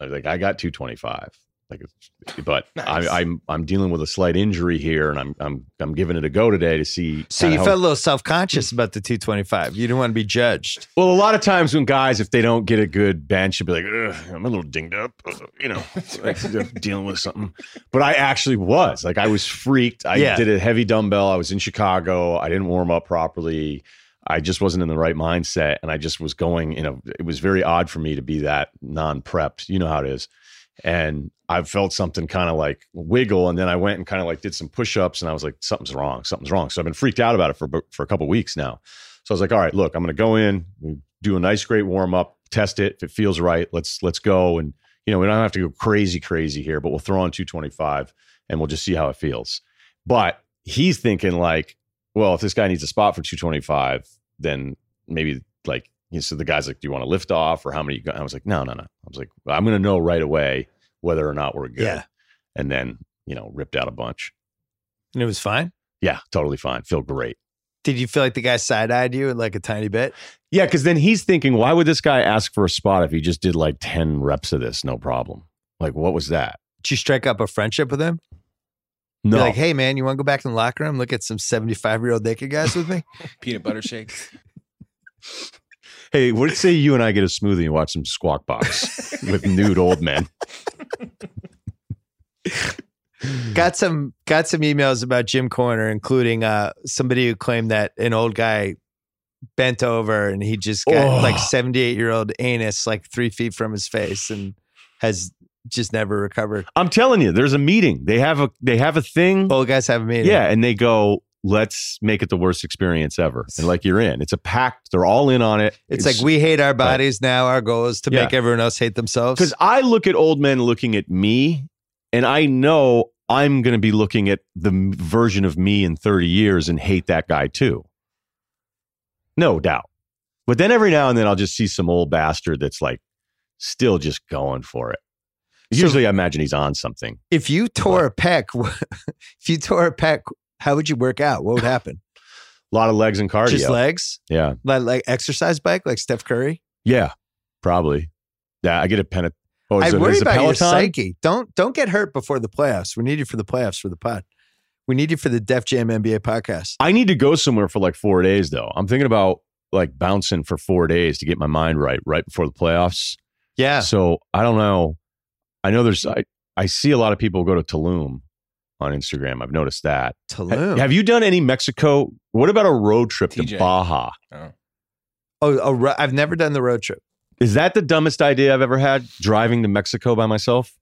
I was like, I got 225. Like, but Nice. I, I'm I'm dealing with a slight injury here, and I'm I'm I'm giving it a go today to see. So you how- felt a little self conscious about the 225. You didn't want to be judged. well, a lot of times when guys, if they don't get a good bench, you'll be like, I'm a little dinged up, uh, you know, like they're dealing with something. But I actually was like, I was freaked. I Yeah. did a heavy dumbbell. I was in Chicago. I didn't warm up properly. I just wasn't in the right mindset, and I just was going. You know, it was very odd for me to be that non-prepped. You know how it is. And I felt something kind of like wiggle, and then I went and kind of like did some push-ups, and I was like, something's wrong, something's wrong. So I've been freaked out about it for for a couple weeks now. So I was like, all right, look, I'm going to go in, do a nice, great warm up, test it. If it feels right, let's let's go. And you know, we don't have to go crazy, crazy here, but we'll throw on 225 and we'll just see how it feels. But he's thinking like, well, if this guy needs a spot for 225, then maybe like. You know, so the guy's like, "Do you want to lift off, or how many?" you? I was like, "No, no, no." I was like, "I'm going to know right away whether or not we're good." Yeah. And then you know, ripped out a bunch. And it was fine. Yeah, totally fine. Feel great. Did you feel like the guy side eyed you like a tiny bit? Yeah, because then he's thinking, why would this guy ask for a spot if he just did like 10 reps of this? No problem. Like, what was that? Did you strike up a friendship with him? No. Be like, hey, man, you want to go back in the locker room, look at some 75 year old naked guys with me? Peanut butter shakes. hey, what say you and I get a smoothie and watch some squawk box with nude old men? got some got some emails about Gym Corner, including uh, somebody who claimed that an old guy bent over and he just got Oh. like 78 year old anus like three feet from his face and has just never recovered. I'm telling you, there's a meeting. They have a they have a thing. Old guys have a meeting. Yeah, and they go, let's make it the worst experience ever. And like you're in. It's a pact. They're all in on it. It's, like we hate our bodies now. Our goal is to Yeah. make everyone else hate themselves. Because I look at old men looking at me, and I know I'm going to be looking at the version of me in 30 years and hate that guy too. No doubt. But then every now and then I'll just see some old bastard that's like still just going for it. So- Usually I imagine he's on something. if you tore a pec, if you tore a pec, how would you work out? What would happen? A lot of legs and cardio. Just legs, yeah. like, like exercise bike, like Steph Curry. Yeah. Probably. Yeah. I get a pen. Oh, I it, worry about your psyche. Don't don't get hurt before the playoffs. We need you for the playoffs for the pod. We need you for the Def Jam NBA podcast. I need to go somewhere for like four days though. I'm thinking about like bouncing for four days to get my mind right, right before the playoffs. Yeah, So I don't know. I know there's I, I see a lot of people go to Tulum on Instagram. I've noticed that. Ha- Tulum. Have you done any Mexico? What about a road trip to Baja? Oh. oh, a ro- I've never done the road trip. Is that the dumbest idea I've ever had? Driving to Mexico by myself?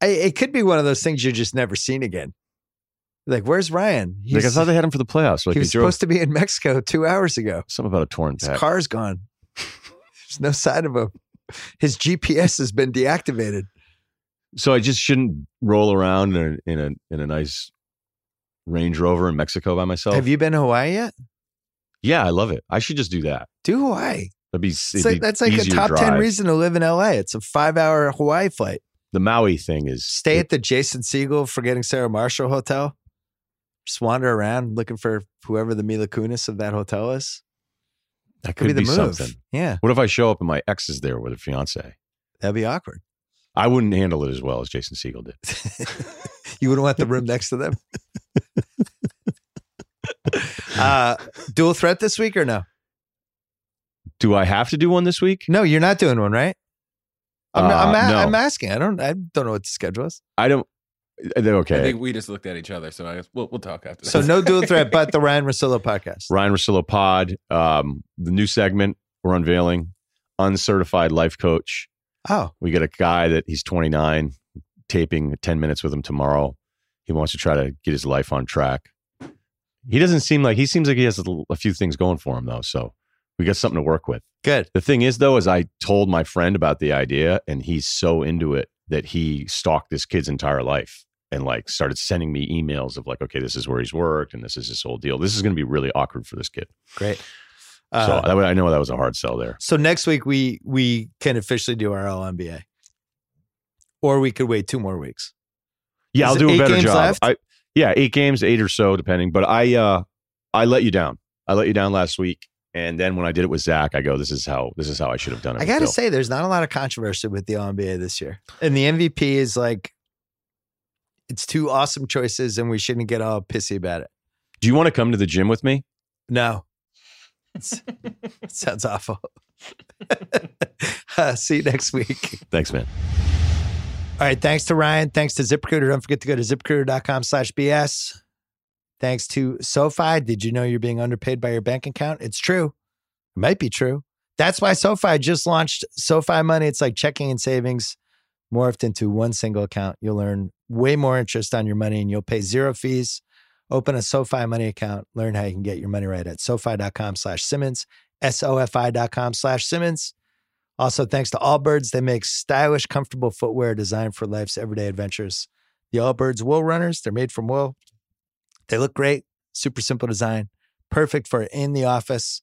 I, it could be one of those things you're just never seen again. Like, where's Ryen? like I thought they had him for the playoffs. Like he he was drove supposed to be in Mexico two hours ago. something about a torn His pec. car's gone. There's no sign of him. His GPS has been deactivated. So I just shouldn't roll around in a in a, in a nice Range Rover in Mexico by myself. Have you been to Hawaii yet? Yeah, I love it. I should just do that. Do Hawaii. That'd be, like, be that's like a top 10 reason to live in LA. It's a five hour Hawaii flight. The Maui thing is Stay at the Jason Segel Forgetting Sarah Marshall Hotel. Just wander around looking for whoever the Mila Kunis of that hotel is. that Could, could be the move. something. Yeah, What if I show up and my ex is there with a fiance? that'd be awkward. I wouldn't handle it as well as Jason Segel did. you wouldn't want the room next to them. uh, dual threat this week or no? Do I have to do one this week? No, you're not doing one, right? I'm, Uh, I'm, a- no. I'm asking. I don't. I don't know what the schedule is. I don't. Okay. I think we just looked at each other, so I guess we'll we'll talk after. So this. no dual threat, but the Ryen Russillo podcast. Ryen Russillo Pod, um, the new segment we're unveiling, uncertified life coach. Oh, We get a guy that he's 29, taping 10 minutes with him tomorrow. He wants to try to get his life on track. He doesn't seem like he seems like he has a, a few things going for him though. So we got something to work with. good. The thing is, though, is I told my friend about the idea, and he's so into it that he stalked this kid's entire life and like started sending me emails of like, okay, this is where he's worked, and this is his whole deal. This is going to be really awkward for this kid. Great. So Uh, that, I know that was a hard sell there. so next week we we can officially do our LNBA, or we could wait two more weeks. Yeah, Is I'll do a better job. I yeah, eight games, eight or so, depending. But I uh I let you down. I let you down last week. And then when I did it with Zach, I go, this is how this is how I should have done it. I got to say, there's not a lot of controversy with the NBA this year, and the MVP is like, it's two awesome choices, and we shouldn't get all pissy about it. Do you want to come to the gym with me? No, sounds awful. Uh, see you next week. Thanks, man. All right. Thanks to Ryen. Thanks to ZipRecruiter. Don't forget to go to ziprecruiter.com slash BS. Thanks to SoFi. Did you know you're being underpaid by your bank account? It's true. It might be true. That's why SoFi just launched SoFi Money. It's like checking and savings morphed into one single account. You'll earn way more interest on your money and you'll pay zero fees. Open a SoFi Money account. Learn how you can get your money right at SoFi.com slash Simmons, S-O-F-I.com slash Simmons. Also, thanks to Allbirds, they make stylish, comfortable footwear designed for life's everyday adventures. The Allbirds wool runners, they're made from wool. They look great, super simple design, perfect for in the office,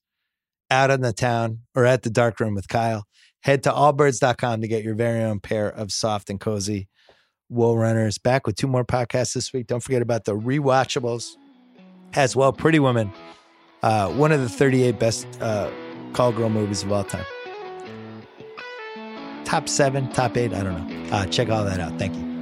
out in the town, or at the dark room with Kyle. Head to allbirds.com to get your very own pair of soft and cozy wool runners. Back with two more podcasts this week. Don't forget about the rewatchables as well. Pretty Woman, uh, one of the 38 best uh, call girl movies of all time top seven, top eight. I don't know. Uh, check all that out. Thank you.